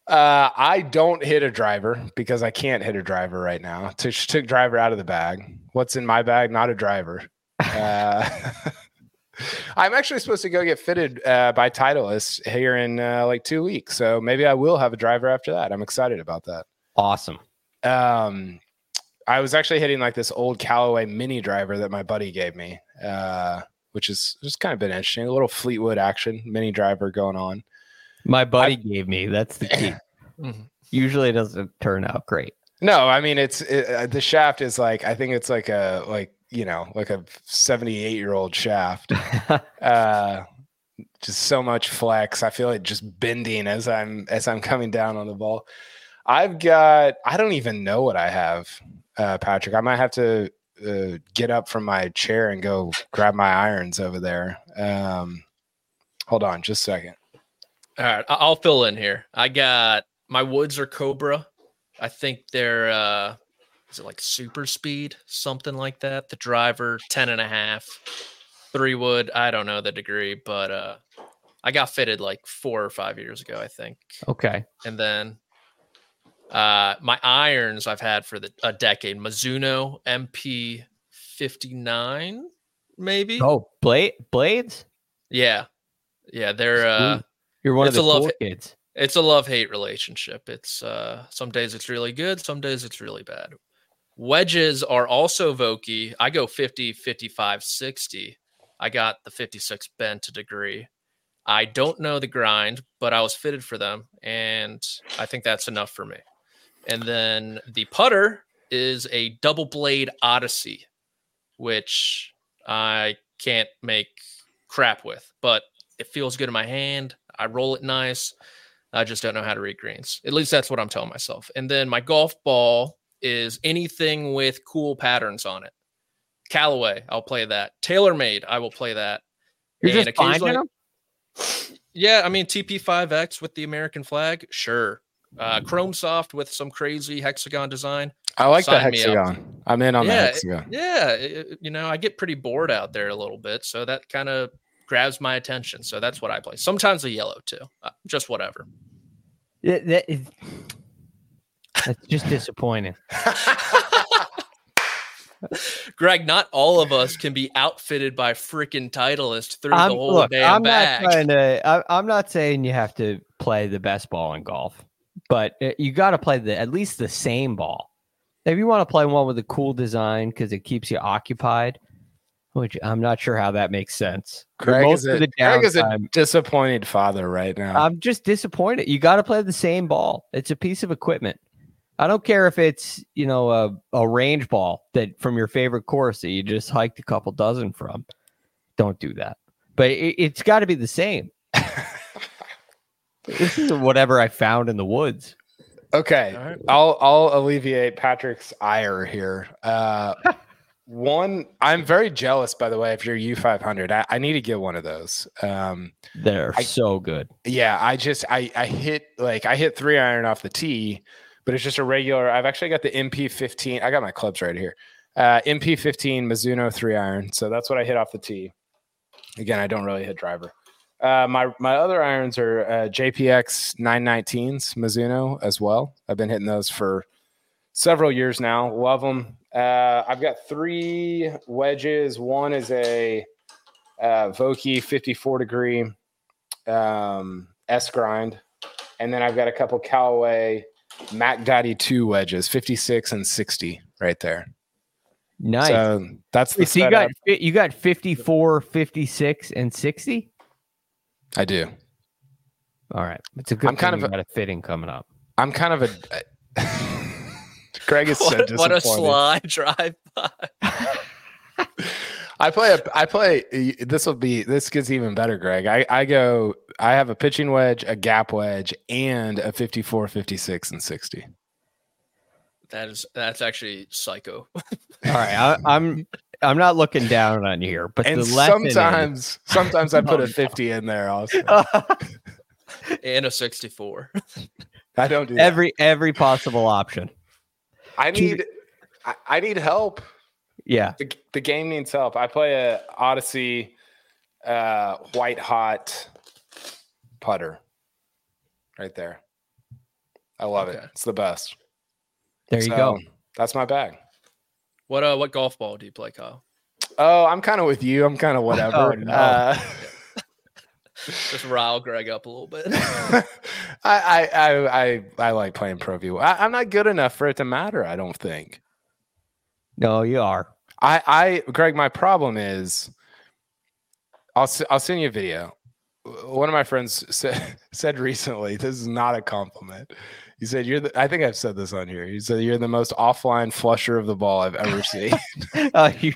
Speaker 4: Uh, I don't hit a driver because I can't hit a driver right now. Took took driver out of the bag. What's in my bag? Not a driver. Uh, I'm actually supposed to go get fitted uh, by Titleist here in uh, like two weeks, so maybe I will have a driver after that. I'm excited about that.
Speaker 5: Awesome.
Speaker 4: Um, I was actually hitting like this old Callaway mini driver that my buddy gave me, uh, which is just kind of been interesting. A little Fleetwood action mini driver going on.
Speaker 5: My buddy gave me. That's the key.
Speaker 3: Mhm.
Speaker 5: Usually it doesn't turn out great.
Speaker 4: No, I mean it's it, uh, the shaft is like I think it's like a like you know like a 78 year old shaft. uh, just so much flex. I feel it just bending as I'm as I'm coming down on the ball. I've got I don't even know what I have, uh, Patrick. I might have to uh, get up from my chair and go grab my irons over there. Um, hold on, just a second.
Speaker 3: All right, I- I'll fill in here. I got my woods are Cobra. I think they're uh is it like super speed, something like that. The driver 10 and a half. Three wood, I don't know the degree, but uh I got fitted like four or five years ago, I think.
Speaker 5: okay.
Speaker 3: And then uh my irons I've had for the a decade, Mizuno MP 59, maybe.
Speaker 5: Oh, blade blades.
Speaker 3: Yeah. Yeah, they're uh
Speaker 5: You're one of the
Speaker 3: love
Speaker 5: cool kids.
Speaker 3: it's a love hate relationship. It's uh some days it's really good, some days it's really bad. Wedges are also Vokey. I go 50, 55, 60. I got the 56 bent to degree. I don't know the grind, but I was fitted for them, and I think that's enough for me. And then the putter is a double blade Odyssey, which I can't make crap with, but it feels good in my hand. I roll it nice. I just don't know how to read greens. At least that's what I'm telling myself. And then my golf ball is anything with cool patterns on it. Callaway, I'll play that. TaylorMade, I will play that.
Speaker 5: You're
Speaker 3: And
Speaker 5: just finding them.
Speaker 3: Yeah, I mean TP5X with the American flag, sure. Uh, Chrome Soft with some crazy hexagon design.
Speaker 4: I like the
Speaker 3: Sign me up.
Speaker 4: hexagon. I'm in on the
Speaker 3: Yeah,
Speaker 4: hexagon.
Speaker 3: Yeah, it- you know, I get pretty bored out there a little bit, so that kind of grabs my attention. So that's what I play. Sometimes a yellow too. Uh, just whatever.
Speaker 5: That- that is- that's just disappointing.
Speaker 3: Greg, not all of us can be outfitted by freaking Titleist through
Speaker 5: I'm,
Speaker 3: the whole
Speaker 5: look,
Speaker 3: damn
Speaker 5: I'm
Speaker 3: bag.
Speaker 5: not trying to. I, I'm not saying you have to play the best ball in golf, but uh, you got to play the at least the same ball. If you want to play one with a cool design because it keeps you occupied, which I'm not sure how that makes sense.
Speaker 4: Craig
Speaker 5: Most
Speaker 4: is,
Speaker 5: of
Speaker 4: a, Craig is a disappointed father right now.
Speaker 5: I'm just disappointed. You got to play the same ball. It's a piece of equipment. I don't care if it's you know a, a range ball that from your favorite course that you just hiked a couple dozen from. Don't do that. But it, it's got to be the same. This is whatever I found in the woods.
Speaker 4: Okay,
Speaker 3: All right.
Speaker 4: I'll I'll alleviate Patrick's ire here. Uh, one, I'm very jealous, by the way, if you're U500. I, I need to get one of those. Um,
Speaker 5: They're
Speaker 4: I-
Speaker 5: so good.
Speaker 4: yeah, I just I I hit like I hit three iron off the tee, but it's just a regular. I've actually got the MP15. I got my clubs right here. Uh, MP15 Mizuno three iron. So that's what I hit off the tee. Again, I don't really hit driver. Uh, my my other irons are uh, JPX 919s Mizuno as well. I've been hitting those for several years now. Love them. Uh, I've got three wedges. One is a uh, Vokey 54 degree um, S grind, and then I've got a couple Callaway Mac Daddy 2 wedges, 56 and 60 right there.
Speaker 5: Nice.
Speaker 4: So that's the
Speaker 5: so you got you got 54, 56, and 60.
Speaker 4: I do.
Speaker 5: All right, it's a good.
Speaker 4: I'm kind of
Speaker 5: you got a fitting coming up.
Speaker 4: I'm kind of a. Greg is so
Speaker 3: What, what a
Speaker 4: disappointed.
Speaker 3: sly drive by.
Speaker 4: I play a I play this will be this gets even better, Greg. I, I go I have a pitching wedge, a gap wedge, and a 54, 56, and 60.
Speaker 3: That is that's actually psycho.
Speaker 5: All right, I, I'm I'm not looking down on you here, but
Speaker 4: And
Speaker 5: the lesson is-
Speaker 4: sometimes sometimes I put
Speaker 5: Oh,
Speaker 4: a 50 in there also.
Speaker 3: and a 64.
Speaker 4: I don't do that.
Speaker 5: every every possible option.
Speaker 4: I need I, I need help.
Speaker 5: Yeah,
Speaker 4: The, the game needs help. I play a Odyssey uh white hot putter right there. I love it. It's the best.
Speaker 5: there you go.
Speaker 4: That's my bag.
Speaker 3: What uh what golf ball do you play, Kyle?
Speaker 4: Oh, I'm kind of with you. I'm kind of whatever.
Speaker 5: Oh, no.
Speaker 4: uh,
Speaker 3: Just rile Greg up a little bit.
Speaker 4: I, I, I, I, I like playing Pro V. I, I'm not good enough for it to matter. I don't think.
Speaker 5: No, you are.
Speaker 4: I, I, Greg, my problem is, I'll, s- I'll send you a video. One of my friends said said recently, this is not a compliment. He said, "You're the." I think I've said this on here. He said, "You're the most offline flusher of the ball I've ever seen."
Speaker 5: Uh, you,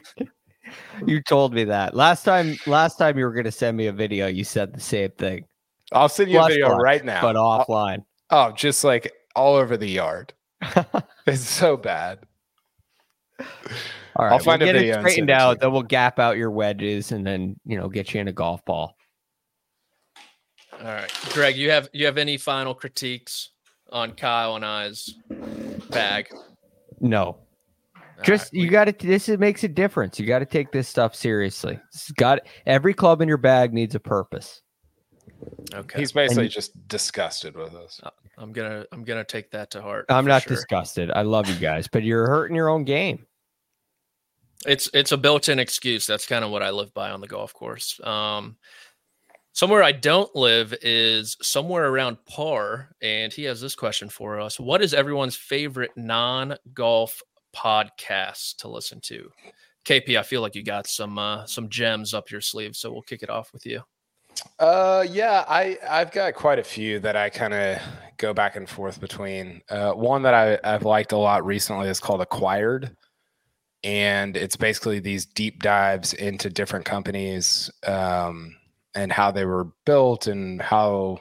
Speaker 5: you told me that last time. Last time you were going to send me a video, you said the same thing,
Speaker 4: I'll send you a video
Speaker 5: flush,
Speaker 4: right now.
Speaker 5: but
Speaker 4: I'll-
Speaker 5: offline.
Speaker 4: Oh, just like all over the yard. it's so bad.
Speaker 5: All right, I'll
Speaker 4: find
Speaker 5: we'll
Speaker 4: a
Speaker 5: get
Speaker 4: video
Speaker 5: it
Speaker 4: and send
Speaker 5: straightened
Speaker 4: it to
Speaker 5: out.
Speaker 4: you.
Speaker 5: Then we'll gap out your wedges and then you know get you in a golf ball.
Speaker 3: All right. Greg, you have you have any final critiques on Kyle and I's bag?
Speaker 5: No,
Speaker 3: All
Speaker 5: just
Speaker 3: right,
Speaker 5: you got to. This is, makes a difference. You got to take this stuff seriously. It's got every club in your bag needs a purpose.
Speaker 3: okay.
Speaker 4: He's basically just disgusted with us.
Speaker 3: I'm gonna I'm gonna take that to heart.
Speaker 5: I'm not
Speaker 3: sure.
Speaker 5: disgusted. I love you guys, but you're hurting your own game.
Speaker 3: It's it's a built-in excuse. That's kind of what I live by on the golf course. Um, somewhere I don't live is somewhere around par, and he has this question for us: What is everyone's favorite non-golf podcast to listen to? KP, I feel like you got some uh, some gems up your sleeve, so we'll kick it off with you.
Speaker 4: Uh, yeah, I I've got quite a few that I kind of go back and forth between. Uh, one that I I've liked a lot recently is called Acquired, and it's basically these deep dives into different companies um, and how they were built and how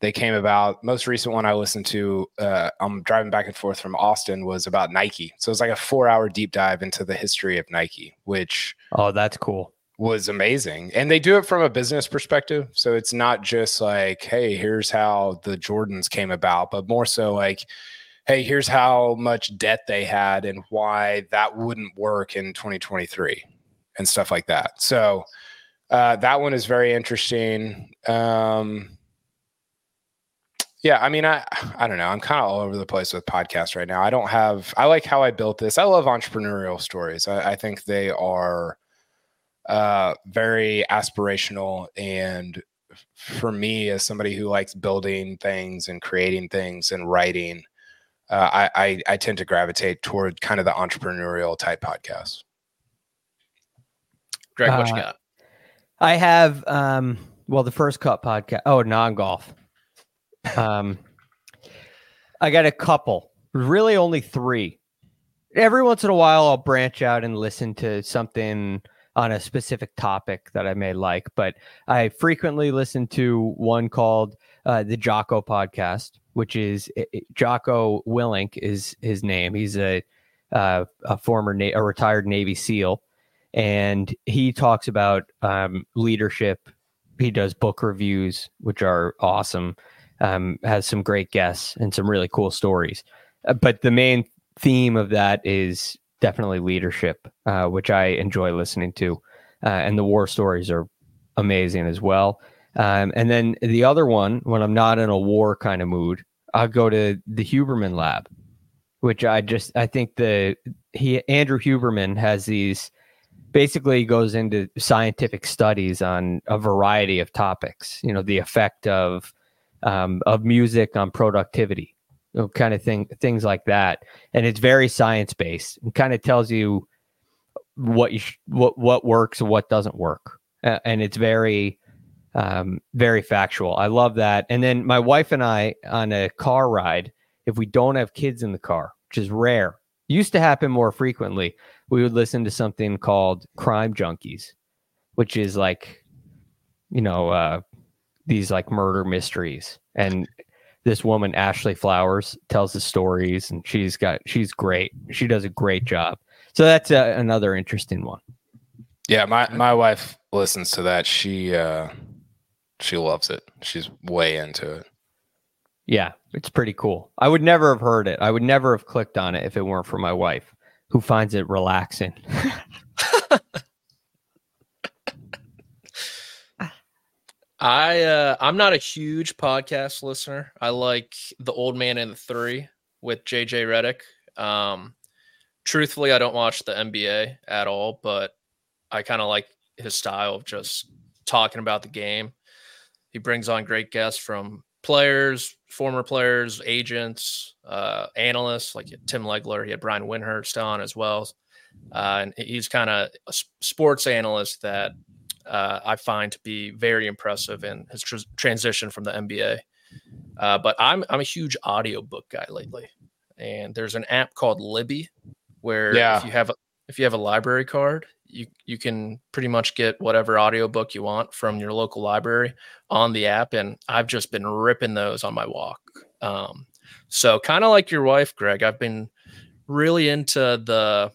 Speaker 4: they came about. Most recent one I listened to, uh, I'm driving back and forth from Austin, was about Nike. So it's like a four hour deep dive into the history of Nike, which
Speaker 5: Oh, that's cool.
Speaker 4: was amazing. And they do it from a business perspective. So it's not just like, hey, here's how the Jordans came about, but more so like, hey, here's how much debt they had and why that wouldn't work in 2023 and stuff like that. So uh, that one is very interesting. Um, yeah, I mean, I I don't know. I'm kind of all over the place with podcasts right now. I don't have. I like how I built this. I love entrepreneurial stories. I, I think they are uh, very aspirational. And for me, as somebody who likes building things and creating things and writing, uh, I, I I tend to gravitate toward kind of the entrepreneurial type podcasts.
Speaker 3: Greg, what you
Speaker 5: Uh,
Speaker 3: got?
Speaker 5: I have um well the first cut podcast. Oh, non golf. Um I got a couple. Really only three. Every once in a while I'll branch out and listen to something on a specific topic that I may like, but I frequently listen to one called uh, the Jocko podcast, which is it- Jocko Willink is his name. He's a uh, a former na- a retired Navy SEAL, and he talks about um, leadership. He does book reviews, which are awesome. Um, has some great guests and some really cool stories. Uh, but the main theme of that is definitely leadership, uh, which I enjoy listening to. Uh, and the war stories are amazing as well. Um, and then the other one, when I'm not in a war kind of mood, I'll go to the Huberman Lab, which I just I think the he Andrew Huberman has these basically goes into scientific studies on a variety of topics. You know, the effect of um, of music on productivity, you know, kind of thing, things like that. And it's very science based and kind of tells you what you sh- what what works and what doesn't work. Uh, and it's very um, very factual. I love that. And then my wife and I on a car ride, if we don't have kids in the car, which is rare, used to happen more frequently, we would listen to something called Crime Junkies, which is like, you know, uh, these like murder mysteries. And this woman, Ashley Flowers, tells the stories, and she's got she's great. She does a great job. So that's uh, another interesting one.
Speaker 4: Yeah, my my wife listens to that. She uh she loves it. She's way into it.
Speaker 5: Yeah, it's pretty cool. I would never have heard it. I would never have clicked on it if it weren't for my wife, who finds it relaxing.
Speaker 3: I uh, I'm not a huge podcast listener. I like the Old Man and the Three with JJ Redick. Um, truthfully, I don't watch the NBA at all, but I kind of like his style of just talking about the game. He brings on great guests from players, former players, agents, uh, analysts like Tim Legler. He had Brian Windhorst on as well, uh, and he's kind of a sports analyst that uh, I find to be very impressive in his tr- transition from the NBA. Uh, but I'm I'm a huge audiobook guy lately, and there's an app called Libby where
Speaker 4: Yeah.
Speaker 3: if you have a, if you have a library card, you you can pretty much get whatever audiobook you want from your local library on the app, and I've just been ripping those on my walk. Um, so kind of like your wife, Greg, I've been really into the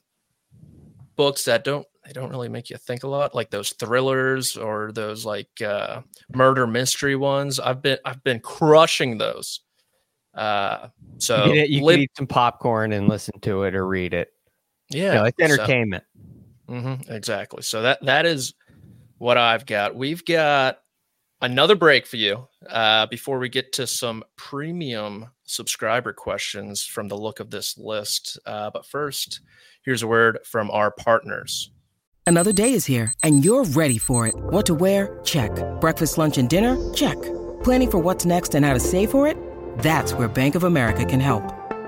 Speaker 3: books that don't they don't really make you think a lot like those thrillers or those like uh murder mystery ones i've been i've been crushing those uh so
Speaker 5: you can, you can eat some popcorn and listen to it or read it.
Speaker 3: yeah
Speaker 5: You know, it's
Speaker 3: so- Mhm, exactly. So that that is what I've got. We've got another break for you uh, before we get to some premium subscriber questions from the look of this list. Uh, but first, here's a word from our partners.
Speaker 7: Another day is here, and you're ready for it. What to wear? Check. Breakfast, lunch, and dinner? Check. Planning for what's next and how to save for it? That's where Bank of America can help.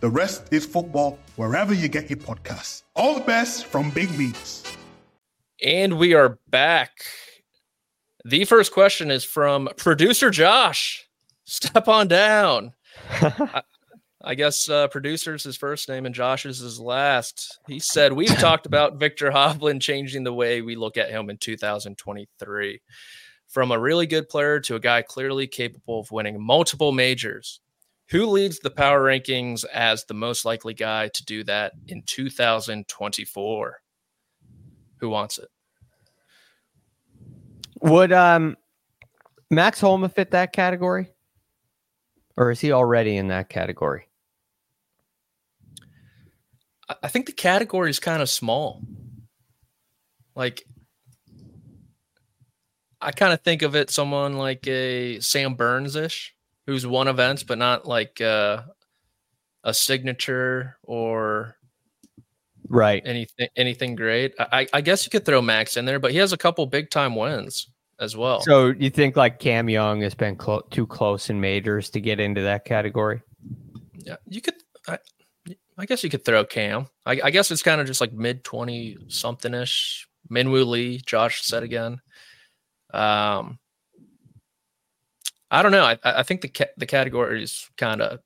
Speaker 8: The Rest is Football wherever you get your podcasts. All the best from Big Meats.
Speaker 3: And we are back. The first question is from producer Josh. Step on down. I, I guess uh, producer's his first name and Josh's his last. He said, We've talked about Viktor Hovland changing the way we look at him in 2023. From a really good player to a guy clearly capable of winning multiple majors. Who leads the power rankings as the most likely guy to do that in 2024? Who wants it?
Speaker 5: Would um Max Homa fit that category? Or is he already in that category?
Speaker 3: I- I think the category is kind of small. Like, I kind of think of it someone like a Sam Burns ish, who's won events, but not like uh, a signature or
Speaker 5: Right.
Speaker 3: anything anything great. I, I guess you could throw Max in there, but he has a couple big time wins as well.
Speaker 5: So you think like Cam Young has been clo- too close in majors to get into that category?
Speaker 3: yeah, you could. I, I guess you could throw Cam. I, I guess it's kind of just like mid twenty something ish. Minwoo Lee, Josh said again. Um, I don't know. I, I think the ca- the category is kind of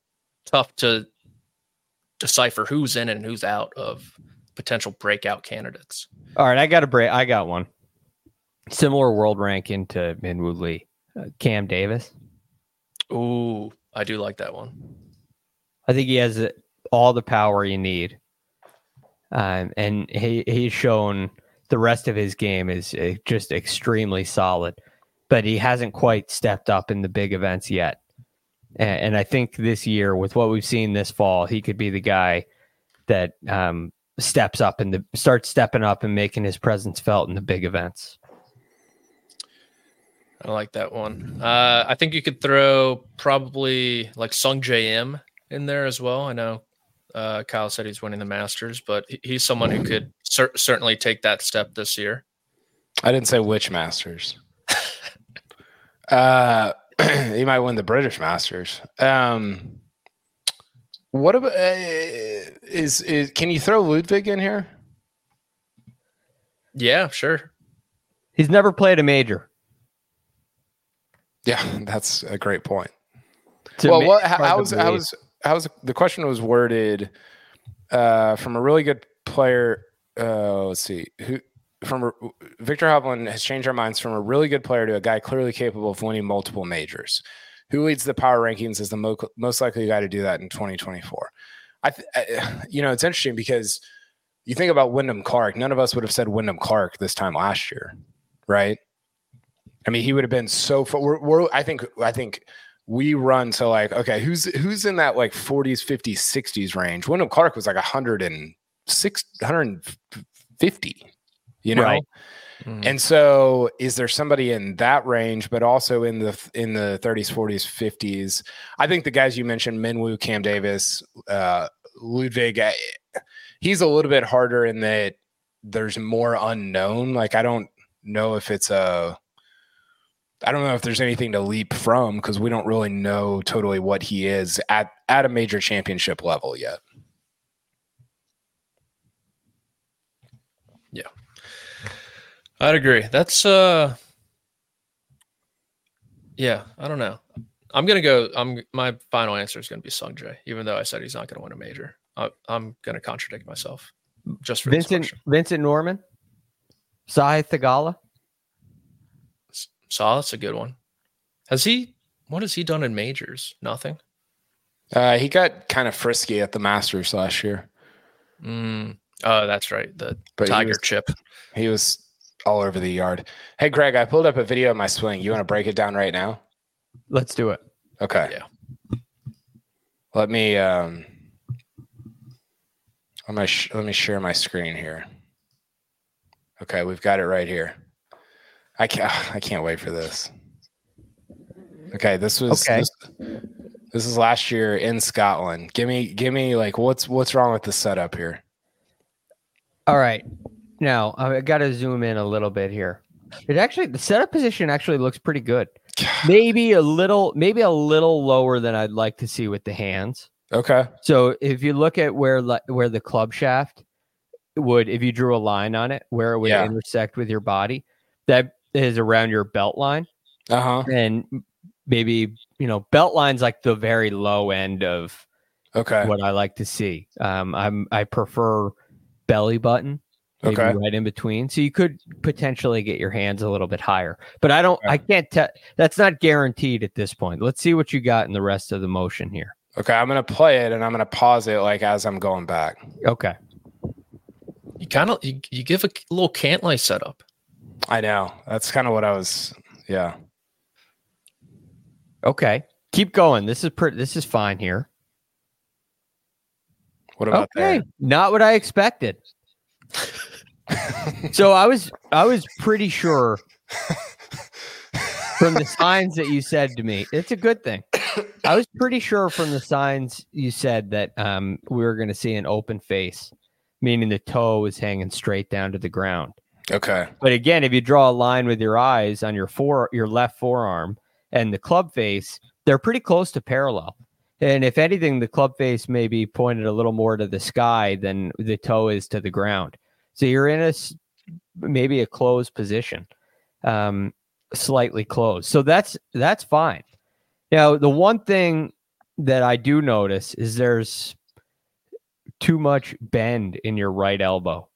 Speaker 3: tough to decipher who's in and who's out of potential breakout candidates.
Speaker 5: All right, I got a break. I got one. Similar world ranking to Minwoo Lee, uh, Cam Davis.
Speaker 3: Ooh, I do like that one.
Speaker 5: I think he has uh, all the power you need, um, and he he's shown the rest of his game is uh, just extremely solid, but he hasn't quite stepped up in the big events yet. And, and I think this year, with what we've seen this fall, he could be the guy that um, steps up and the starts stepping up and making his presence felt in the big events.
Speaker 3: I like that one. Uh, I think you could throw probably like Sungjae Im in there as well. I know uh, Kyle said he's winning the Masters, but he's someone who could cer- certainly take that step this year.
Speaker 4: I didn't say which Masters. Uh, he might win the British Masters. Um, what about uh, is is? Can you throw Ludvig in here?
Speaker 3: Yeah, sure.
Speaker 5: He's never played a major.
Speaker 4: Yeah, that's a great point.
Speaker 5: To
Speaker 4: well, what, how,
Speaker 5: hard
Speaker 4: how
Speaker 5: to
Speaker 4: was how was how was the question was worded uh, from a really good player? Uh, let's see who from Viktor Hovland has changed our minds from a really good player to a guy clearly capable of winning multiple majors. Who leads the power rankings is the mo- most likely guy to do that in 2024? I, th- I, you know, it's interesting because you think about Wyndham Clark. None of us would have said Wyndham Clark this time last year, right? I mean, he would have been so. Far, we're, we're, I think. I think we run to like, okay, who's who's in that like 40s, 50s, 60s range? Wyndham Clark was like 106, 150. You know.
Speaker 5: Right.
Speaker 4: And so, is there somebody in that range, but also in the in the 30s, 40s, 50s? I think the guys you mentioned, Minwoo, Cam Davis, uh, Ludvig, I, he's a little bit harder in that there's more unknown. Like I don't know if it's a, I don't know if there's anything to leap from because we don't really know totally what he is at at a major championship level yet.
Speaker 3: I'd agree. That's uh yeah, I don't know. I'm gonna go. I'm my final answer is gonna be Sung Jae, even though I said he's not gonna win a major. I, I'm gonna contradict myself just for this
Speaker 5: Vincent
Speaker 3: question.
Speaker 5: Vincent Norrman, Sahith Theegala.
Speaker 3: Saw that's a good one. Has he? What has he done in majors? Nothing.
Speaker 4: Uh, he got kind of frisky at the Masters last year,
Speaker 3: Mm. Oh, that's right. The
Speaker 4: but he
Speaker 3: Tiger
Speaker 4: was-
Speaker 3: chip.
Speaker 4: He was all over the yard. Hey, Greg, I pulled up a video of my swing. You want to break it down right now?
Speaker 5: Let's do it.
Speaker 4: Okay.
Speaker 3: Yeah.
Speaker 4: Let me um let me sh- let me share my screen here. Okay, we've got it right here. I can't I can't wait for this. Okay, this was
Speaker 5: Okay.
Speaker 4: This, this is last year in Scotland. Give me give me like what's what's wrong with the setup here?
Speaker 5: All right. Now I got to zoom in a little bit here. It actually the setup position actually looks pretty good. Maybe a little, maybe a little lower than I'd like to see with the hands.
Speaker 4: Okay.
Speaker 5: So if you look at where where the club shaft would, if you drew a line on it, where it would
Speaker 4: Yeah.
Speaker 5: intersect with your body, that is around your belt line,
Speaker 4: Uh-huh.
Speaker 5: and maybe you know belt line's like the very low end of
Speaker 4: Okay.
Speaker 5: what I like to see. Um, I'm I prefer belly button, maybe
Speaker 4: Okay.
Speaker 5: right in between. So you could potentially get your hands a little bit higher, but I don't. I can't tell. That's not guaranteed at this point. Let's see what you got in the rest of the motion here.
Speaker 4: Okay, I'm gonna play it and I'm gonna pause it like as I'm going back.
Speaker 5: Okay.
Speaker 3: You kind of you, you give a little Cantlay setup.
Speaker 4: I know. That's kind of what I was. Yeah.
Speaker 5: Okay. Keep going. This is pretty. This is fine here.
Speaker 4: What about
Speaker 5: okay. Not what I expected. So I was I was pretty sure from the signs that you said to me. It's a good thing. I was pretty sure from the signs you said that um, we were going to see an open face, meaning the toe is hanging straight down to the ground.
Speaker 4: Okay.
Speaker 5: But again, if you draw a line with your eyes on your fore your left forearm and the club face, they're pretty close to parallel. And if anything, the club face may be pointed a little more to the sky than the toe is to the ground. So you're in a maybe a closed position, um, slightly closed. So that's that's fine. Now, the one thing that I do notice is there's too much bend in your right elbow.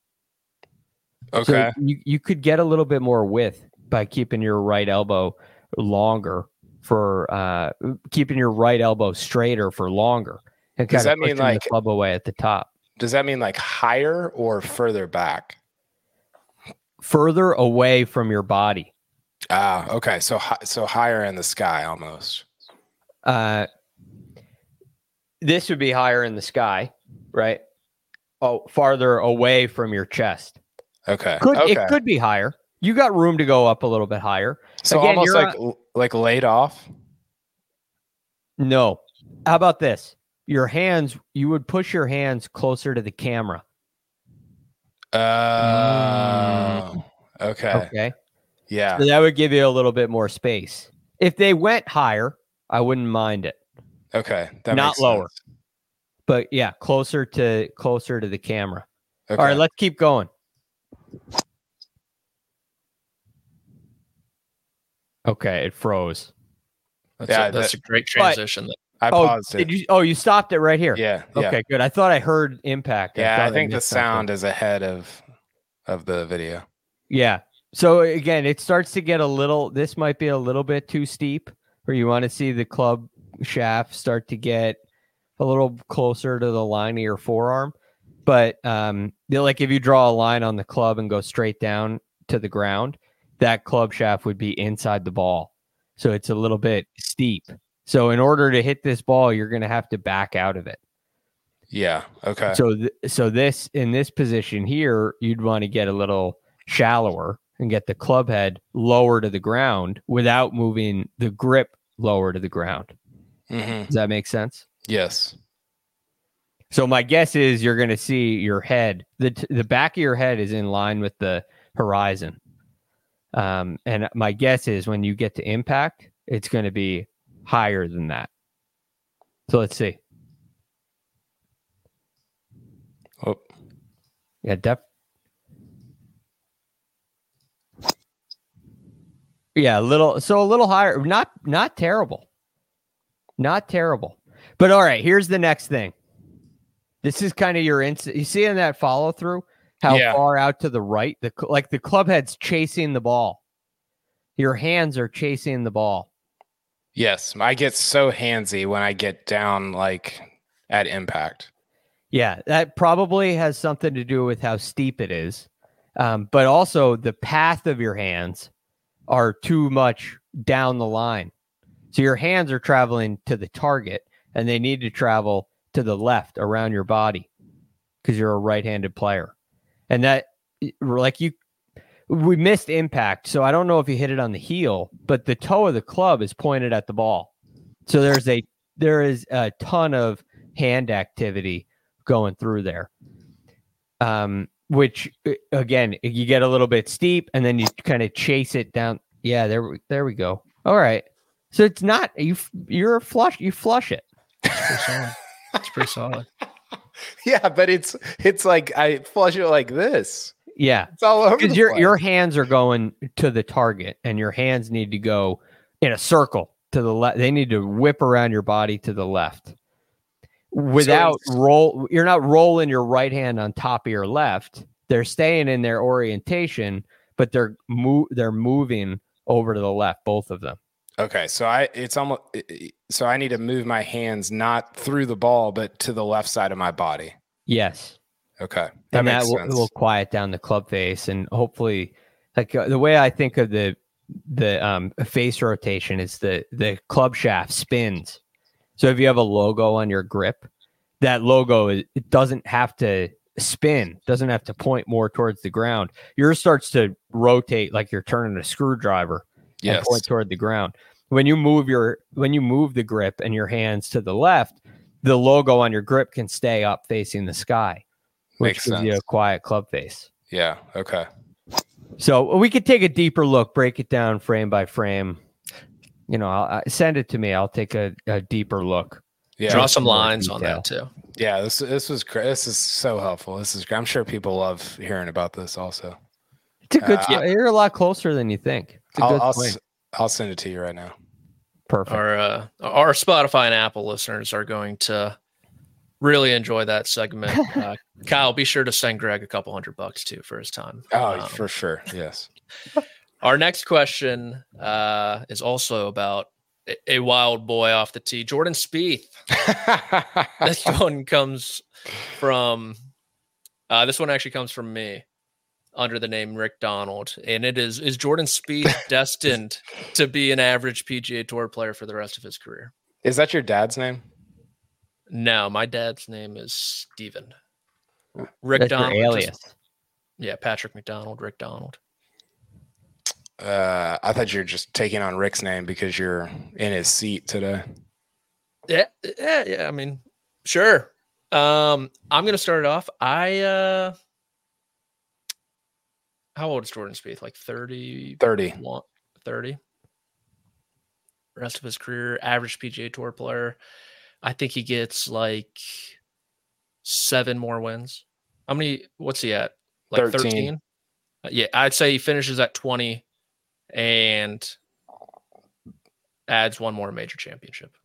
Speaker 5: So
Speaker 4: Okay.
Speaker 5: you, you could get a little bit more width by keeping your right elbow longer for uh keeping your right elbow straighter for longer and
Speaker 4: Does
Speaker 5: kind of
Speaker 4: that mean, like-
Speaker 5: the club away at the top.
Speaker 4: Does that mean like higher or further back?
Speaker 5: Further away from your body.
Speaker 4: Ah, okay. So so higher in the sky almost.
Speaker 5: Uh this would be higher in the sky, right? Oh, farther away from your chest.
Speaker 4: Okay.
Speaker 5: Could
Speaker 4: okay.
Speaker 5: it could be higher. You got room to go up a little bit higher.
Speaker 4: so
Speaker 5: again,
Speaker 4: almost like
Speaker 5: on-
Speaker 4: like laid off.
Speaker 5: No. How about this? Your hands, you would push your hands closer to the camera.
Speaker 4: Oh. Mm. okay.
Speaker 5: Okay.
Speaker 4: Yeah.
Speaker 5: So that would give you a little bit more space. If they went higher, I wouldn't mind it.
Speaker 4: Okay. That
Speaker 5: Not
Speaker 4: makes
Speaker 5: lower.
Speaker 4: sense.
Speaker 5: But yeah, closer to closer to the camera.
Speaker 4: Okay.
Speaker 5: All right, let's keep going. Okay, it froze.
Speaker 3: That's,
Speaker 4: Yeah,
Speaker 3: a, that's
Speaker 4: that-
Speaker 3: a great transition. there.
Speaker 4: I
Speaker 5: oh,
Speaker 4: paused it.
Speaker 5: you? Oh, you stopped it right here.
Speaker 4: yeah. Yeah.
Speaker 5: Okay, good. I thought I heard impact.
Speaker 4: Yeah. I think the
Speaker 5: missed something.
Speaker 4: sound is ahead of of the video.
Speaker 5: Yeah. So again, it starts to get a little. This might be a little bit too steep, where you want to see the club shaft start to get a little closer to the line of your forearm. But um, like if you draw a line on the club and go straight down to the ground, that club shaft would be inside the ball. So it's a little bit steep. So in order to hit this ball, you're going to have to back out of it.
Speaker 4: Yeah. Okay.
Speaker 5: So, th- so this in this position here, you'd want to get a little shallower and get the club head lower to the ground without moving the grip lower to the ground.
Speaker 4: hmm
Speaker 5: Does that make sense?
Speaker 4: Yes.
Speaker 5: So my guess is you're going to see your head, the t- the back of your head is in line with the horizon. Um, and my guess is when you get to impact, it's going to be higher than that. So let's see.
Speaker 4: Oh,
Speaker 5: Yeah, def. Yeah, a little. So a little higher. Not not terrible. Not terrible. But all right, here's the next thing. This is kind of your ins. You see in that follow through how
Speaker 4: Yeah.
Speaker 5: far out to the right, the like the club head's chasing the ball. Your hands are chasing the ball.
Speaker 4: Yes. I get so handsy when I get down like at impact.
Speaker 5: Yeah, that probably has something to do with how steep it is, um, but also the path of your hands are too much down the line. So your hands are traveling to the target, and they need to travel to the left around your body because you're a right-handed player, and that like you. We missed impact, so I don't know if you hit it on the heel, but the toe of the club is pointed at the ball. So there's a there is a ton of hand activity going through there. Um, which uh, again, you get a little bit steep, and then you kind of chase it down. Yeah, there, we- there we go. All right, so it's not you. You're flush. You flush it.
Speaker 3: Pretty solid. It's pretty solid.
Speaker 4: Yeah, but it's it's like I flush it like this.
Speaker 5: Yeah,
Speaker 4: It's all over.
Speaker 5: because your
Speaker 4: place.
Speaker 5: your hands are going to the target, and your hands need to go in a circle to the left. They need to whip around your body to the left. Without
Speaker 4: it's-
Speaker 5: roll, you're not rolling your right hand on top of your left. They're staying in their orientation, but they're mo- they're moving over to the left, both of them.
Speaker 4: Okay, so I it's almost so I need to move my hands not through the ball but to the left side of my body.
Speaker 5: Yes.
Speaker 4: Okay, that
Speaker 5: and
Speaker 4: makes
Speaker 5: that will, will quiet down the club face and hopefully like uh, the way i think of the the um face rotation is the the club shaft spins. So if you have a logo on your grip that logo is- it doesn't have to spin doesn't have to point more towards the ground. Yours starts to rotate like you're turning a screwdriver and
Speaker 4: yes.
Speaker 5: point toward the ground. When you move your when you move the grip and your hands to the left the logo on your grip can stay up facing the sky which
Speaker 4: Makes
Speaker 5: gives you a quiet club face.
Speaker 4: Yeah. Okay.
Speaker 5: So we could take a deeper look, break it down frame by frame. You know, I'll, I, send it to me. I'll take a, a deeper look.
Speaker 4: Yeah.
Speaker 3: Draw some lines on that too.
Speaker 4: Yeah. This this was great. This is so helpful. This is. great. I'm sure people love hearing about this. Also,
Speaker 5: It's a good.
Speaker 4: Uh,
Speaker 5: You're a lot closer than you think. It's a
Speaker 4: I'll
Speaker 5: good
Speaker 4: I'll,
Speaker 5: point.
Speaker 4: s- I'll send it to you right now.
Speaker 5: Perfect.
Speaker 3: Our uh, our Spotify and Apple listeners are going to really enjoy that segment. Uh, Kyle, be sure to send Greg a couple hundred bucks too for his time.
Speaker 4: Oh,
Speaker 3: Um,
Speaker 4: for sure. Yes.
Speaker 3: Our next question uh, is also about a, a wild boy off the tee, Jordan Spieth. This one comes from. Uh, this one actually comes from me, under the name Rick Donald, and it is: Is Jordan Spieth destined to be an average PGA Tour player for the rest of his career?
Speaker 4: is that your dad's name?
Speaker 3: No, my dad's name is Steven. Rick
Speaker 5: That's your
Speaker 3: Donald. just- yeah, Patrick McDonald, Rick Donald.
Speaker 4: Uh, I thought you were just taking on Rick's name because you're in his seat today.
Speaker 3: Yeah, yeah, yeah. I mean, sure. Um, I'm gonna start it off. I uh how old is Jordan Spieth? Like 30,
Speaker 4: 30.
Speaker 3: 30. Rest of his career, average PGA Tour player. I think he gets like seven more wins. How many? What's he at? Like
Speaker 4: 13.
Speaker 3: 13? Uh, yeah, I'd say he finishes at 20 and adds one more major championship,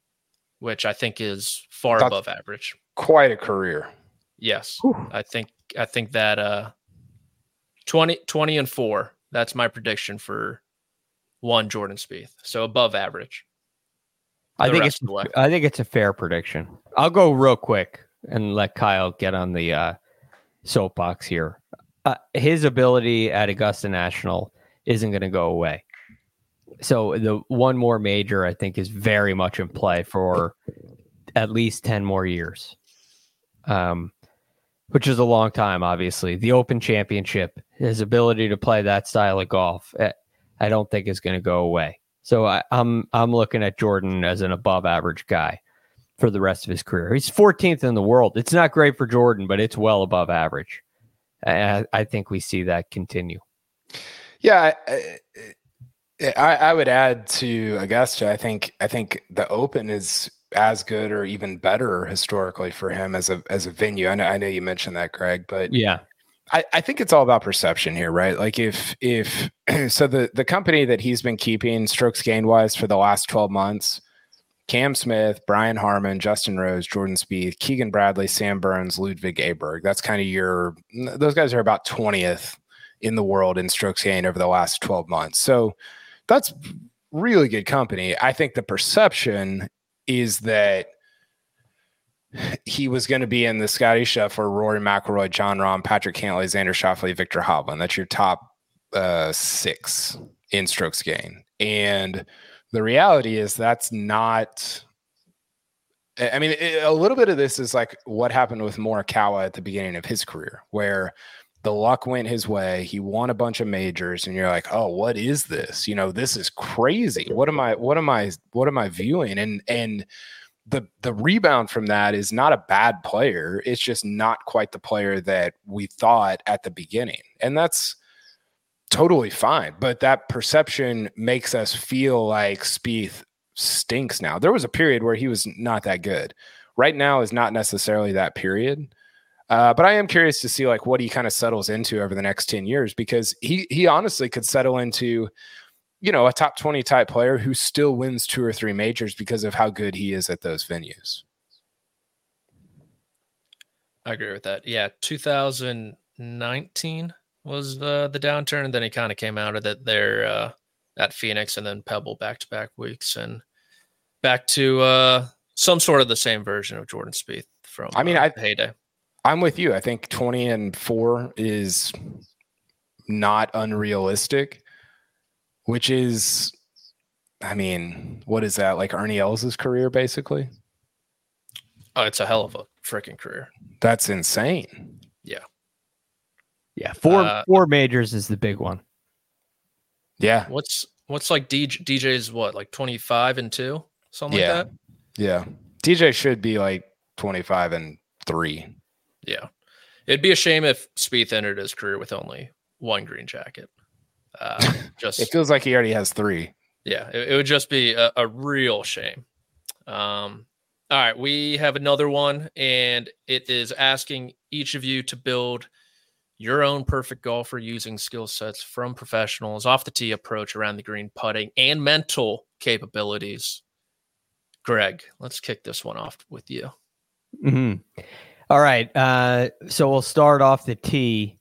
Speaker 3: which I think is far
Speaker 4: That's-
Speaker 3: above average.
Speaker 4: Quite a career.
Speaker 3: Yes. I think I think that uh 20, 20 and 4. That's my prediction for one Jordan Spieth. So above average.
Speaker 5: I think it's
Speaker 3: of the way.
Speaker 5: I think it's a fair prediction. I'll go real quick and let Kyle get on the uh, soapbox here. Uh, his ability at Augusta National isn't going to go away. So the one more major, I think, is very much in play for at least ten more years, um, which is a long time. Obviously, the Open Championship, his ability to play that style of golf, eh, I don't think is going to go away. So I, I'm I'm looking at Jordan as an above average guy for the rest of his career. He's 14th in the world. It's not great for Jordan, but it's well above average. I, I think we see that continue.
Speaker 4: Yeah, I, I, I would add to Augusta. I think I think the Open is as good or even better historically for him as a as a venue. I know I know you mentioned that, Greg, but
Speaker 5: Yeah.
Speaker 4: I, I think it's all about perception here, right? Like if if so the the company that he's been keeping strokes gain wise for the last 12 months, Cam Smith, Brian Harman, Justin Rose, Jordan Spieth, Keegan Bradley, Sam Burns, Ludvig Aberg. That's kind of your those guys are about 20th in the world in strokes gained over the last 12 months. So that's really good company. I think the perception is that he was going to be in the Scotty Scheffler Rory McIlroy, Jon Rahm, Patrick Cantlay, Xander Schauffele, Viktor Hovland. That's your top uh, six in strokes gain. And the reality is that's not. I I mean, it- a little bit of this is like what happened with Morikawa at the beginning of his career, where the luck went his way. He won a bunch of majors, and you're like, "Oh, what is this? You know, this is crazy. What am I? What am I? What am I viewing?" And and the the rebound from that is not a bad player. It's just not quite the player that we thought at the beginning, and that's totally fine. But that perception makes us feel like Spieth stinks now. There was a period where he was not that good. Right now is not necessarily that period. Uh, but I am curious to see like what he kind of settles into over the next 10 years because he he honestly could settle into you know a top 20 type player who still wins two or three majors because of how good he is at those venues.
Speaker 3: I agree with that. Yeah, 2019 was the the downturn, and then he kind of came out of that there uh, at Phoenix and then Pebble back to back weeks and back to uh, some sort of the same version of Jordan Spieth from
Speaker 4: I mean,
Speaker 3: uh,
Speaker 4: I-
Speaker 3: heyday.
Speaker 4: I'm with you. I think 20 and 4 is not unrealistic, which is I mean, what is that? Like Ernie Els' career basically?
Speaker 3: Oh, it's a hell of a freaking career.
Speaker 4: That's insane.
Speaker 5: Yeah, Yeah. four
Speaker 3: Uh,
Speaker 5: four majors is the big one.
Speaker 4: Yeah.
Speaker 3: What's what's like DJ, DJ's what like twenty five and two something
Speaker 4: Yeah.
Speaker 3: like that.
Speaker 4: Yeah. DJ should be like 25 and 3.
Speaker 3: Yeah, it'd be a shame if Spieth ended his career with only one green jacket. Uh, just
Speaker 4: It feels like he already has 3.
Speaker 3: yeah, it, it would just be a, a real shame. Um, all right, we have another one, and it is asking each of you to build your own perfect golfer using skill sets from professionals, off the tee approach, around the green, putting, and mental capabilities. Greg, let's kick this one off with you.
Speaker 5: hmm All right. Uh, so we'll start off the tee.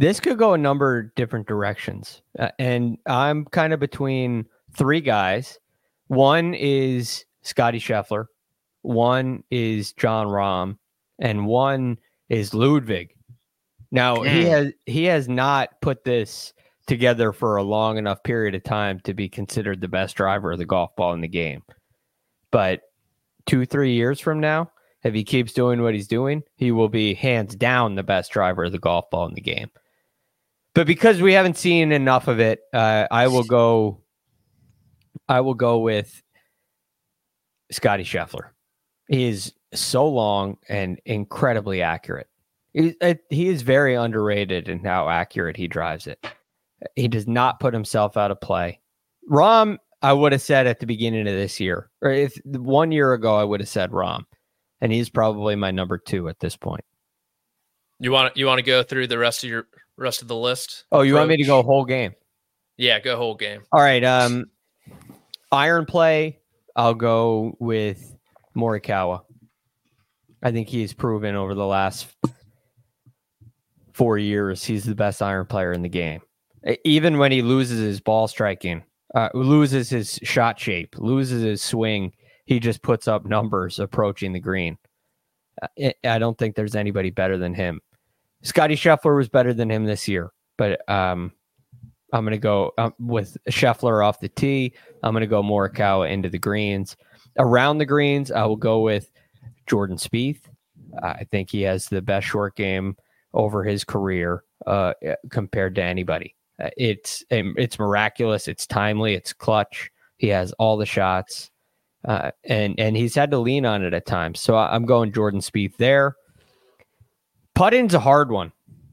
Speaker 5: This could go a number of different directions. Uh, and I'm kind of between three guys. One is Scotty Scheffler, one is Jon Rahm, and one is Ludvig. Now he
Speaker 4: Mm.
Speaker 5: has he has not put this together for a long enough period of time to be considered the best driver of the golf ball in the game. But two, three years from now, if he keeps doing what he's doing, he will be hands down the best driver of the golf ball in the game. But because we haven't seen enough of it, uh, I will go. I will go with Scotty Scheffler. He is so long and incredibly accurate. He, uh, he is very underrated in how accurate he drives it. He does not put himself out of play. Rahm, I would have said at the beginning of this year, or if one year ago, I would have said Rahm, and he's probably my number two at this point.
Speaker 3: You want you want to go through the rest of your rest of the list?
Speaker 5: Oh, you want me to go
Speaker 3: Approach?
Speaker 5: whole game?
Speaker 3: Yeah, go whole game.
Speaker 5: All right. Um, iron play. I'll go with Morikawa. I think he's proven over the last four years he's the best iron player in the game. Even when he loses his ball striking, uh, loses his shot shape, loses his swing, he just puts up numbers approaching the green. Uh, I don't think there's anybody better than him. Scotty Scheffler was better than him this year, but um, I'm going to go um, with Scheffler off the tee. I'm going to go Morikawa into the greens. Around the greens, I will go with Jordan Spieth. I think he has the best short game over his career uh, compared to anybody. Uh, it's um, it's miraculous. It's timely. It's clutch. He has all the shots, uh, and and he's had to lean on it at times. So I'm going Jordan Spieth there. Putting's a hard one.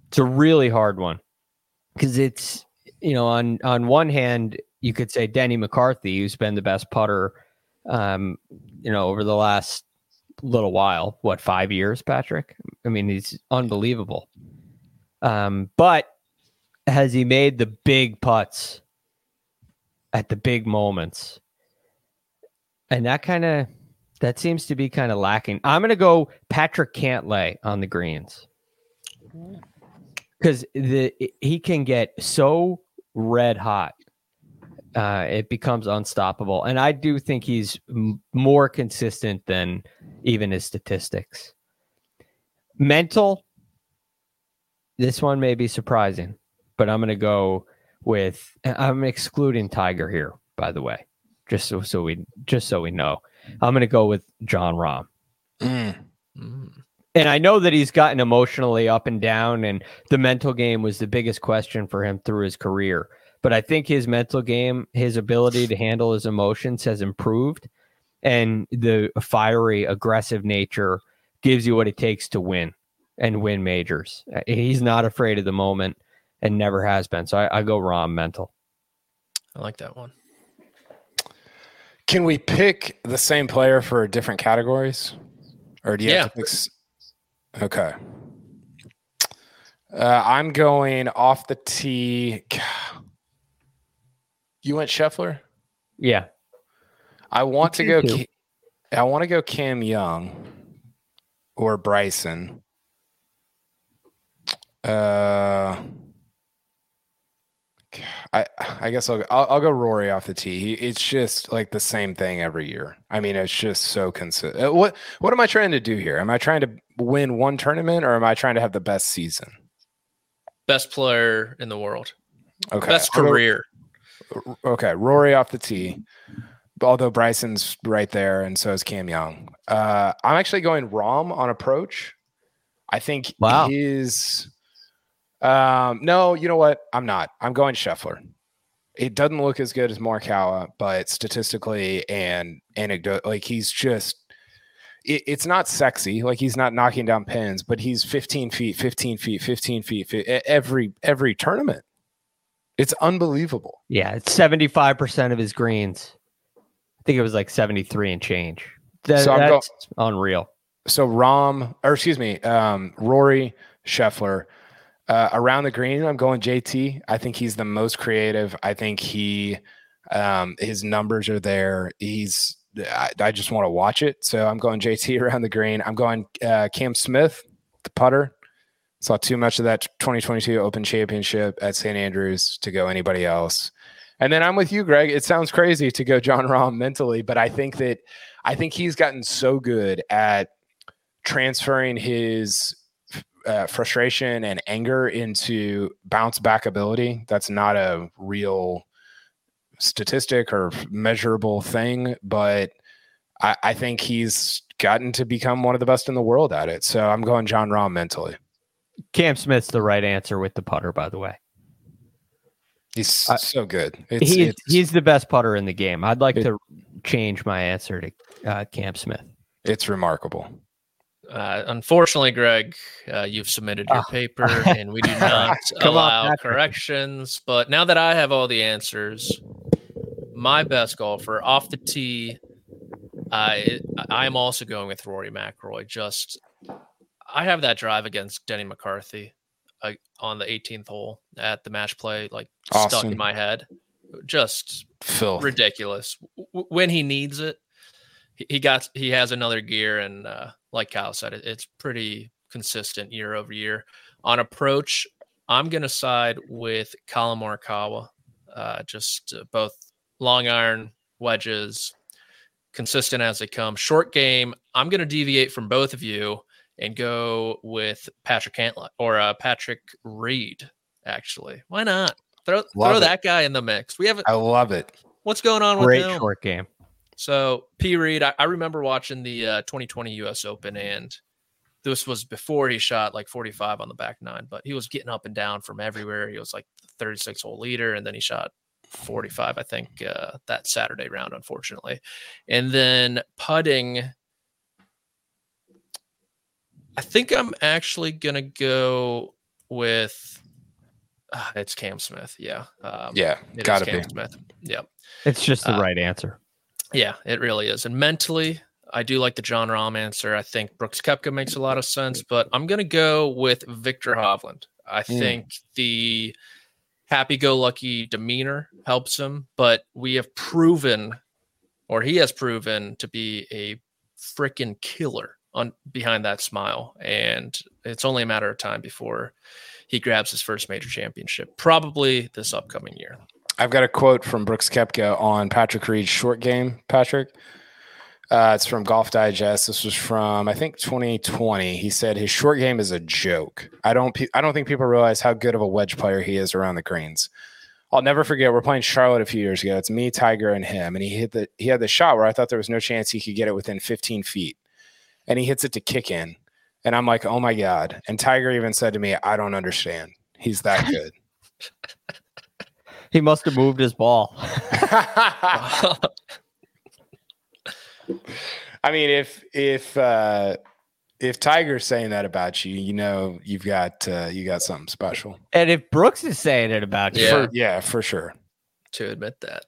Speaker 5: It's a really hard one because it's you know on on one hand you could say Denny McCarthy, who's been the best putter, um, you know over the last little while. What five years, Patrick? I mean, he's unbelievable. Um, but has he made the big putts at the big moments? And that kind of that seems to be kind of lacking. I'm going to go Patrick Cantlay on the greens because the he can get so red hot, uh, it becomes unstoppable. And I do think he's m- more consistent than even his statistics. Mental, this one may be surprising, but I'm going to go with. I'm excluding Tiger here, by the way, just so, so we just so we know. I'm going to go with Jon Rahm.
Speaker 4: Mm.
Speaker 5: And I know that he's gotten emotionally up and down, and the mental game was the biggest question for him through his career. But I think his mental game, his ability to handle his emotions has improved, and the fiery, aggressive nature gives you what it takes to win and win majors. Uh, He's not afraid of the moment and never has been. So I, I go Rahm mental.
Speaker 3: I like that one.
Speaker 4: Can we pick the same player for different categories? Or do you have to pick s- Okay. Uh, I'm going off the tee. You went Scheffler?
Speaker 5: Yeah.
Speaker 4: I want to go. I want to go Cam Young or Bryson. Uh, I I I guess I'll, I'll I'll go Rory off the tee. He, it's just like the same thing every year. I mean, it's just so consistent. What what am I trying to do here? Am I trying to win one tournament or am I trying to have the best season?
Speaker 3: Best player in the world.
Speaker 4: Okay.
Speaker 3: Best
Speaker 4: I'll go-
Speaker 3: career.
Speaker 4: okay, Rory off the tee. Although Bryson's right there, and so is Cam Young. Uh, I'm actually going Rahm on approach. I think
Speaker 5: Wow.
Speaker 4: his. Um, no, you know what? I'm not. I'm going Scheffler. It doesn't look as good as Morikawa, but statistically and anecdote, like he's just. It, it's not sexy, like he's not knocking down pins, but he's 15 feet, 15 feet, 15 feet, fi- e- every every tournament. It's unbelievable.
Speaker 5: Yeah, it's seventy five percent of his greens. I think it was like seventy three and change. That-
Speaker 4: So
Speaker 5: that's unreal.
Speaker 4: so Rahm or excuse me, um, Rory Scheffler. Uh, around the green, I'm going JT. I think he's the most creative. I think he, um, his numbers are there. He's, I, I just want to watch it. So I'm going JT around the green. I'm going uh, Cam Smith, the putter. Saw too much of that 2022 Open Championship at St. Andrews to go anybody else. And then I'm with you, Greg. It sounds crazy to go Jon Rahm mentally, but I think that I think he's gotten so good at transferring his uh, frustration and anger into bounce back ability. That's not a real statistic or measurable thing, but I, I think he's gotten to become one of the best in the world at it. So I'm going Jon Rahm mentally.
Speaker 5: Cam Smith's the right answer with the putter, by the way.
Speaker 4: He's
Speaker 5: Uh,
Speaker 4: so good. It's,
Speaker 5: he's
Speaker 4: it's-
Speaker 5: he's the best putter in the game. I'd like
Speaker 4: It-
Speaker 5: to change my answer to uh, Cam Smith.
Speaker 4: it's remarkable.
Speaker 3: Uh, unfortunately, Greg, uh, you've submitted your
Speaker 5: Ah.
Speaker 3: paper, and we do not
Speaker 5: Come on,
Speaker 3: allow corrections. But now that I have all the answers, my best golfer off the tee, I I'm also going with Rory McIlroy. Just I have that drive against Denny McCarthy uh, on the 18th hole at the match play, like stuck in my head. Just
Speaker 4: Filth.
Speaker 3: ridiculous. W- when he needs it, he- he got he has another gear, and uh, like Kyle said, it, it's pretty consistent year over year. On approach, I'm gonna side with Collin Morikawa. Uh, just uh, both long iron wedges, consistent as they come. Short game, I'm gonna deviate from both of you and go with Patrick Cantlay or uh, Patrick Reed. Actually, why not? Throw
Speaker 4: Love
Speaker 3: throw
Speaker 4: it.
Speaker 3: that guy in the mix. We have
Speaker 4: I love it.
Speaker 3: what's going on with
Speaker 5: Great
Speaker 3: him?
Speaker 5: short game.
Speaker 3: So P Reed, I, I remember watching the uh, 2020 U.S. Open, and this was before he shot like 45 on the back nine, but he was getting up and down from everywhere. He was like the 36 hole leader, and then he shot 45, I think, uh, that Saturday round, unfortunately. And then putting, I think I'm actually gonna go with. Uh, it's Cam Smith, yeah. Um,
Speaker 4: Yeah,
Speaker 3: it is
Speaker 4: gotta
Speaker 3: Cam
Speaker 4: be.
Speaker 3: Smith. Yep.
Speaker 5: It's just the
Speaker 3: Uh,
Speaker 5: right answer.
Speaker 3: Yeah, it really is. And mentally, I do like the Jon Rahm answer. I think Brooks Koepka makes a lot of sense, but I'm going to go with Viktor Hovland. I
Speaker 4: Mm.
Speaker 3: think the happy go lucky demeanor helps him, but we have proven, or he has proven, to be a freaking killer on behind that smile. And it's only a matter of time before he grabs his first major championship, probably this upcoming year.
Speaker 4: I've got a quote from Brooks Koepka on Patrick Reed's short game, Patrick. Uh, it's from Golf Digest. This was from I think 2020. He said his short game is a joke. I don't pe- I don't think people realize how good of a wedge player he is around the greens. I'll never forget. We're playing Charlotte a few years ago. It's me, Tiger, and him, and he hit the he had the shot where I thought there was no chance he could get it within 15 feet, and he hits it to kick in, and I'm like, oh my god. And Tiger even said to me, I don't understand. He's that good.
Speaker 5: He must have moved his ball.
Speaker 4: I mean, if if uh, if Tiger's saying that about you, you know you've got uh, you got something special.
Speaker 5: And if Brooks is saying it about you,
Speaker 3: Yeah.
Speaker 4: For, yeah, for sure.
Speaker 3: to admit that.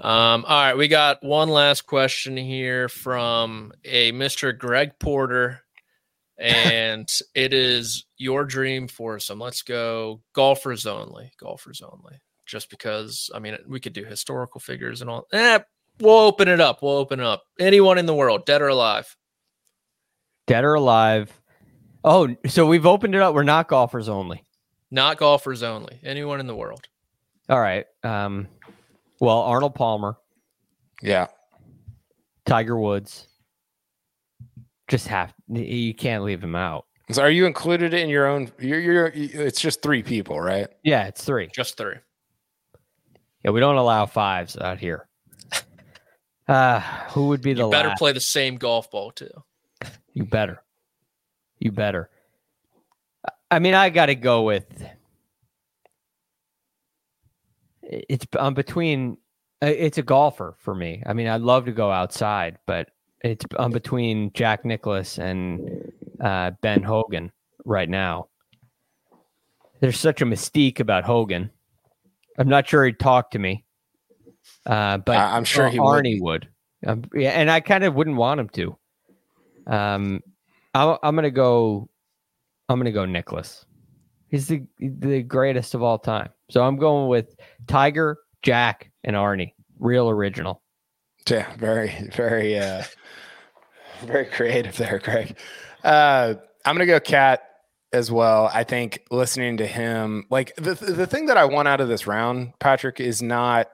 Speaker 3: Um, all right, we got one last question here from a Mr. Greg Porter, and it is your dream foursome. Let's go golfers only, golfers only. Just because, I mean, we could do historical figures and all. Eh, we'll open it up. We'll open it up. Anyone in the world, dead or alive.
Speaker 5: dead or alive. Oh, so we've opened it up. We're not golfers only.
Speaker 3: Not golfers only. Anyone in the world.
Speaker 5: All right. Um, well, Arnold Palmer,
Speaker 4: Yeah.
Speaker 5: Tiger Woods. Just have you can't leave him out.
Speaker 4: So are you included in your own? You're, you're. It's just three people, right?
Speaker 5: Yeah, it's three.
Speaker 3: Just three.
Speaker 5: Yeah, we don't allow fives out here. Uh, who would be the
Speaker 3: You better
Speaker 5: last?
Speaker 3: play the same golf ball too.
Speaker 5: You better. You better. I mean, I got to go with. It's I'm between. uh, It's a golfer for me. I mean, I'd love to go outside, but it's I'm between Jack Nicklaus and uh, Ben Hogan right now. There's such a mystique about Hogan. I'm not sure he'd talk to me, uh, but
Speaker 4: I- I'm sure he would.
Speaker 5: Arnie would. Um, yeah, and I kind of wouldn't want him to. Um, I'm, I'm gonna go. I'm gonna go Nicklaus. He's the the greatest of all time. So I'm going with Tiger, Jack, and Arnie. Real original.
Speaker 4: Yeah, very, very, uh, very creative there, Craig. Uh, I'm gonna go Cat as well. I think listening to him, like the the thing that I want out of this round, Patrick, is not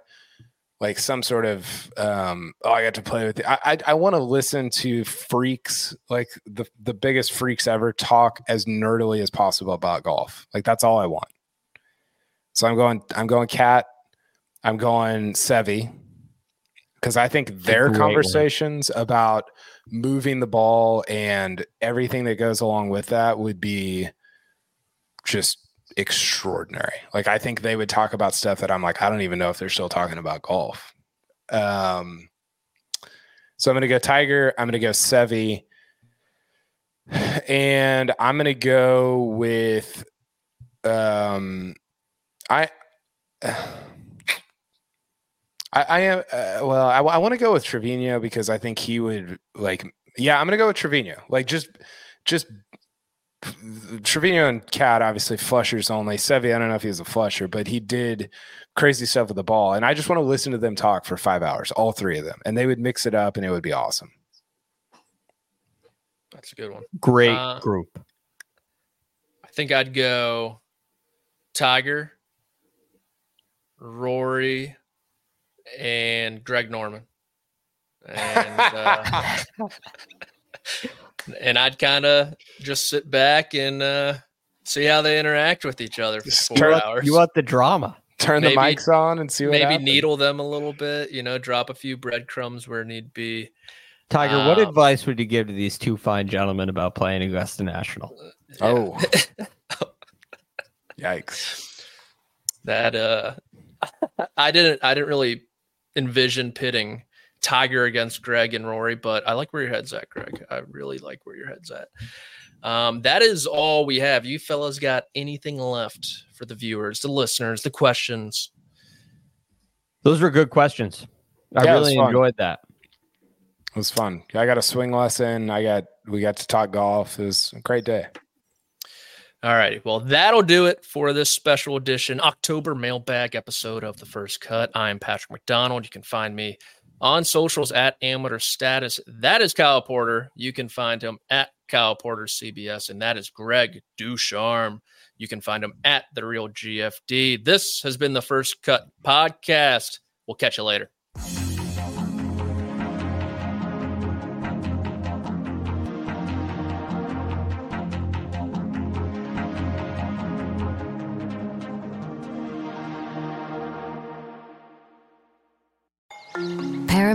Speaker 4: like some sort of um, oh, I got to play with. It. I I, I want to listen to freaks like the the biggest freaks ever talk as nerdily as possible about golf. Like that's all I want. So I'm going. I'm going Cat. I'm going Seve because I think their
Speaker 5: great one.
Speaker 4: conversations about moving the ball and everything that goes along with that would be just extraordinary. Like I think they would talk about stuff that I'm like, I don't even know if they're still talking about golf. Um, so I'm gonna go Tiger. I'm gonna go Seve, and I'm gonna go with um, I. I, I am uh, well. I, want to go with Trevino because I think he would like. Yeah, I'm gonna go with Trevino. Like just, just Trevino and Cat obviously flushers only. Seve, I don't know if he was a flusher, but he did crazy stuff with the ball, and I just want to listen to them talk for five hours, all three of them, and they would mix it up, and it would be awesome.
Speaker 3: That's a good one.
Speaker 5: Great
Speaker 3: Uh,
Speaker 5: group.
Speaker 3: I think I'd go Tiger, Rory, and Greg Norman. And uh, and I'd kind of just sit back and uh, see how they interact with each other for
Speaker 4: Just
Speaker 3: four
Speaker 4: turn-
Speaker 3: hours.
Speaker 5: You want the drama?
Speaker 4: Turn
Speaker 3: Maybe-
Speaker 4: the mics on and see what
Speaker 3: Maybe
Speaker 4: happens.
Speaker 3: needle them a little bit, you know, drop a few breadcrumbs where need be.
Speaker 5: Tiger, what
Speaker 3: Um,
Speaker 5: advice would you give to these two fine gentlemen about playing Augusta National?
Speaker 4: Oh, yikes!
Speaker 3: that uh I didn't I didn't really envision pitting Tiger against Greg and Rory, but I like where your head's at, Greg. I really like where your head's at. Um, that is all we have. You fellas got anything left for the viewers, the listeners, the questions?
Speaker 5: Those were good questions. I
Speaker 4: Yeah,
Speaker 5: really enjoyed that.
Speaker 4: It was fun. I got a swing lesson. I got we got to talk golf. It was a great day.
Speaker 3: All righty. Well, that'll do it for this special edition October mailbag episode of The First Cut. I'm Patrick McDonald. You can find me on socials at amateur status. That is Kyle Porter. You can find him at Kyle Porter CBS, and that is Greg DuCharme. You can find him at The Real GFD. This has been The First Cut podcast. We'll catch you later.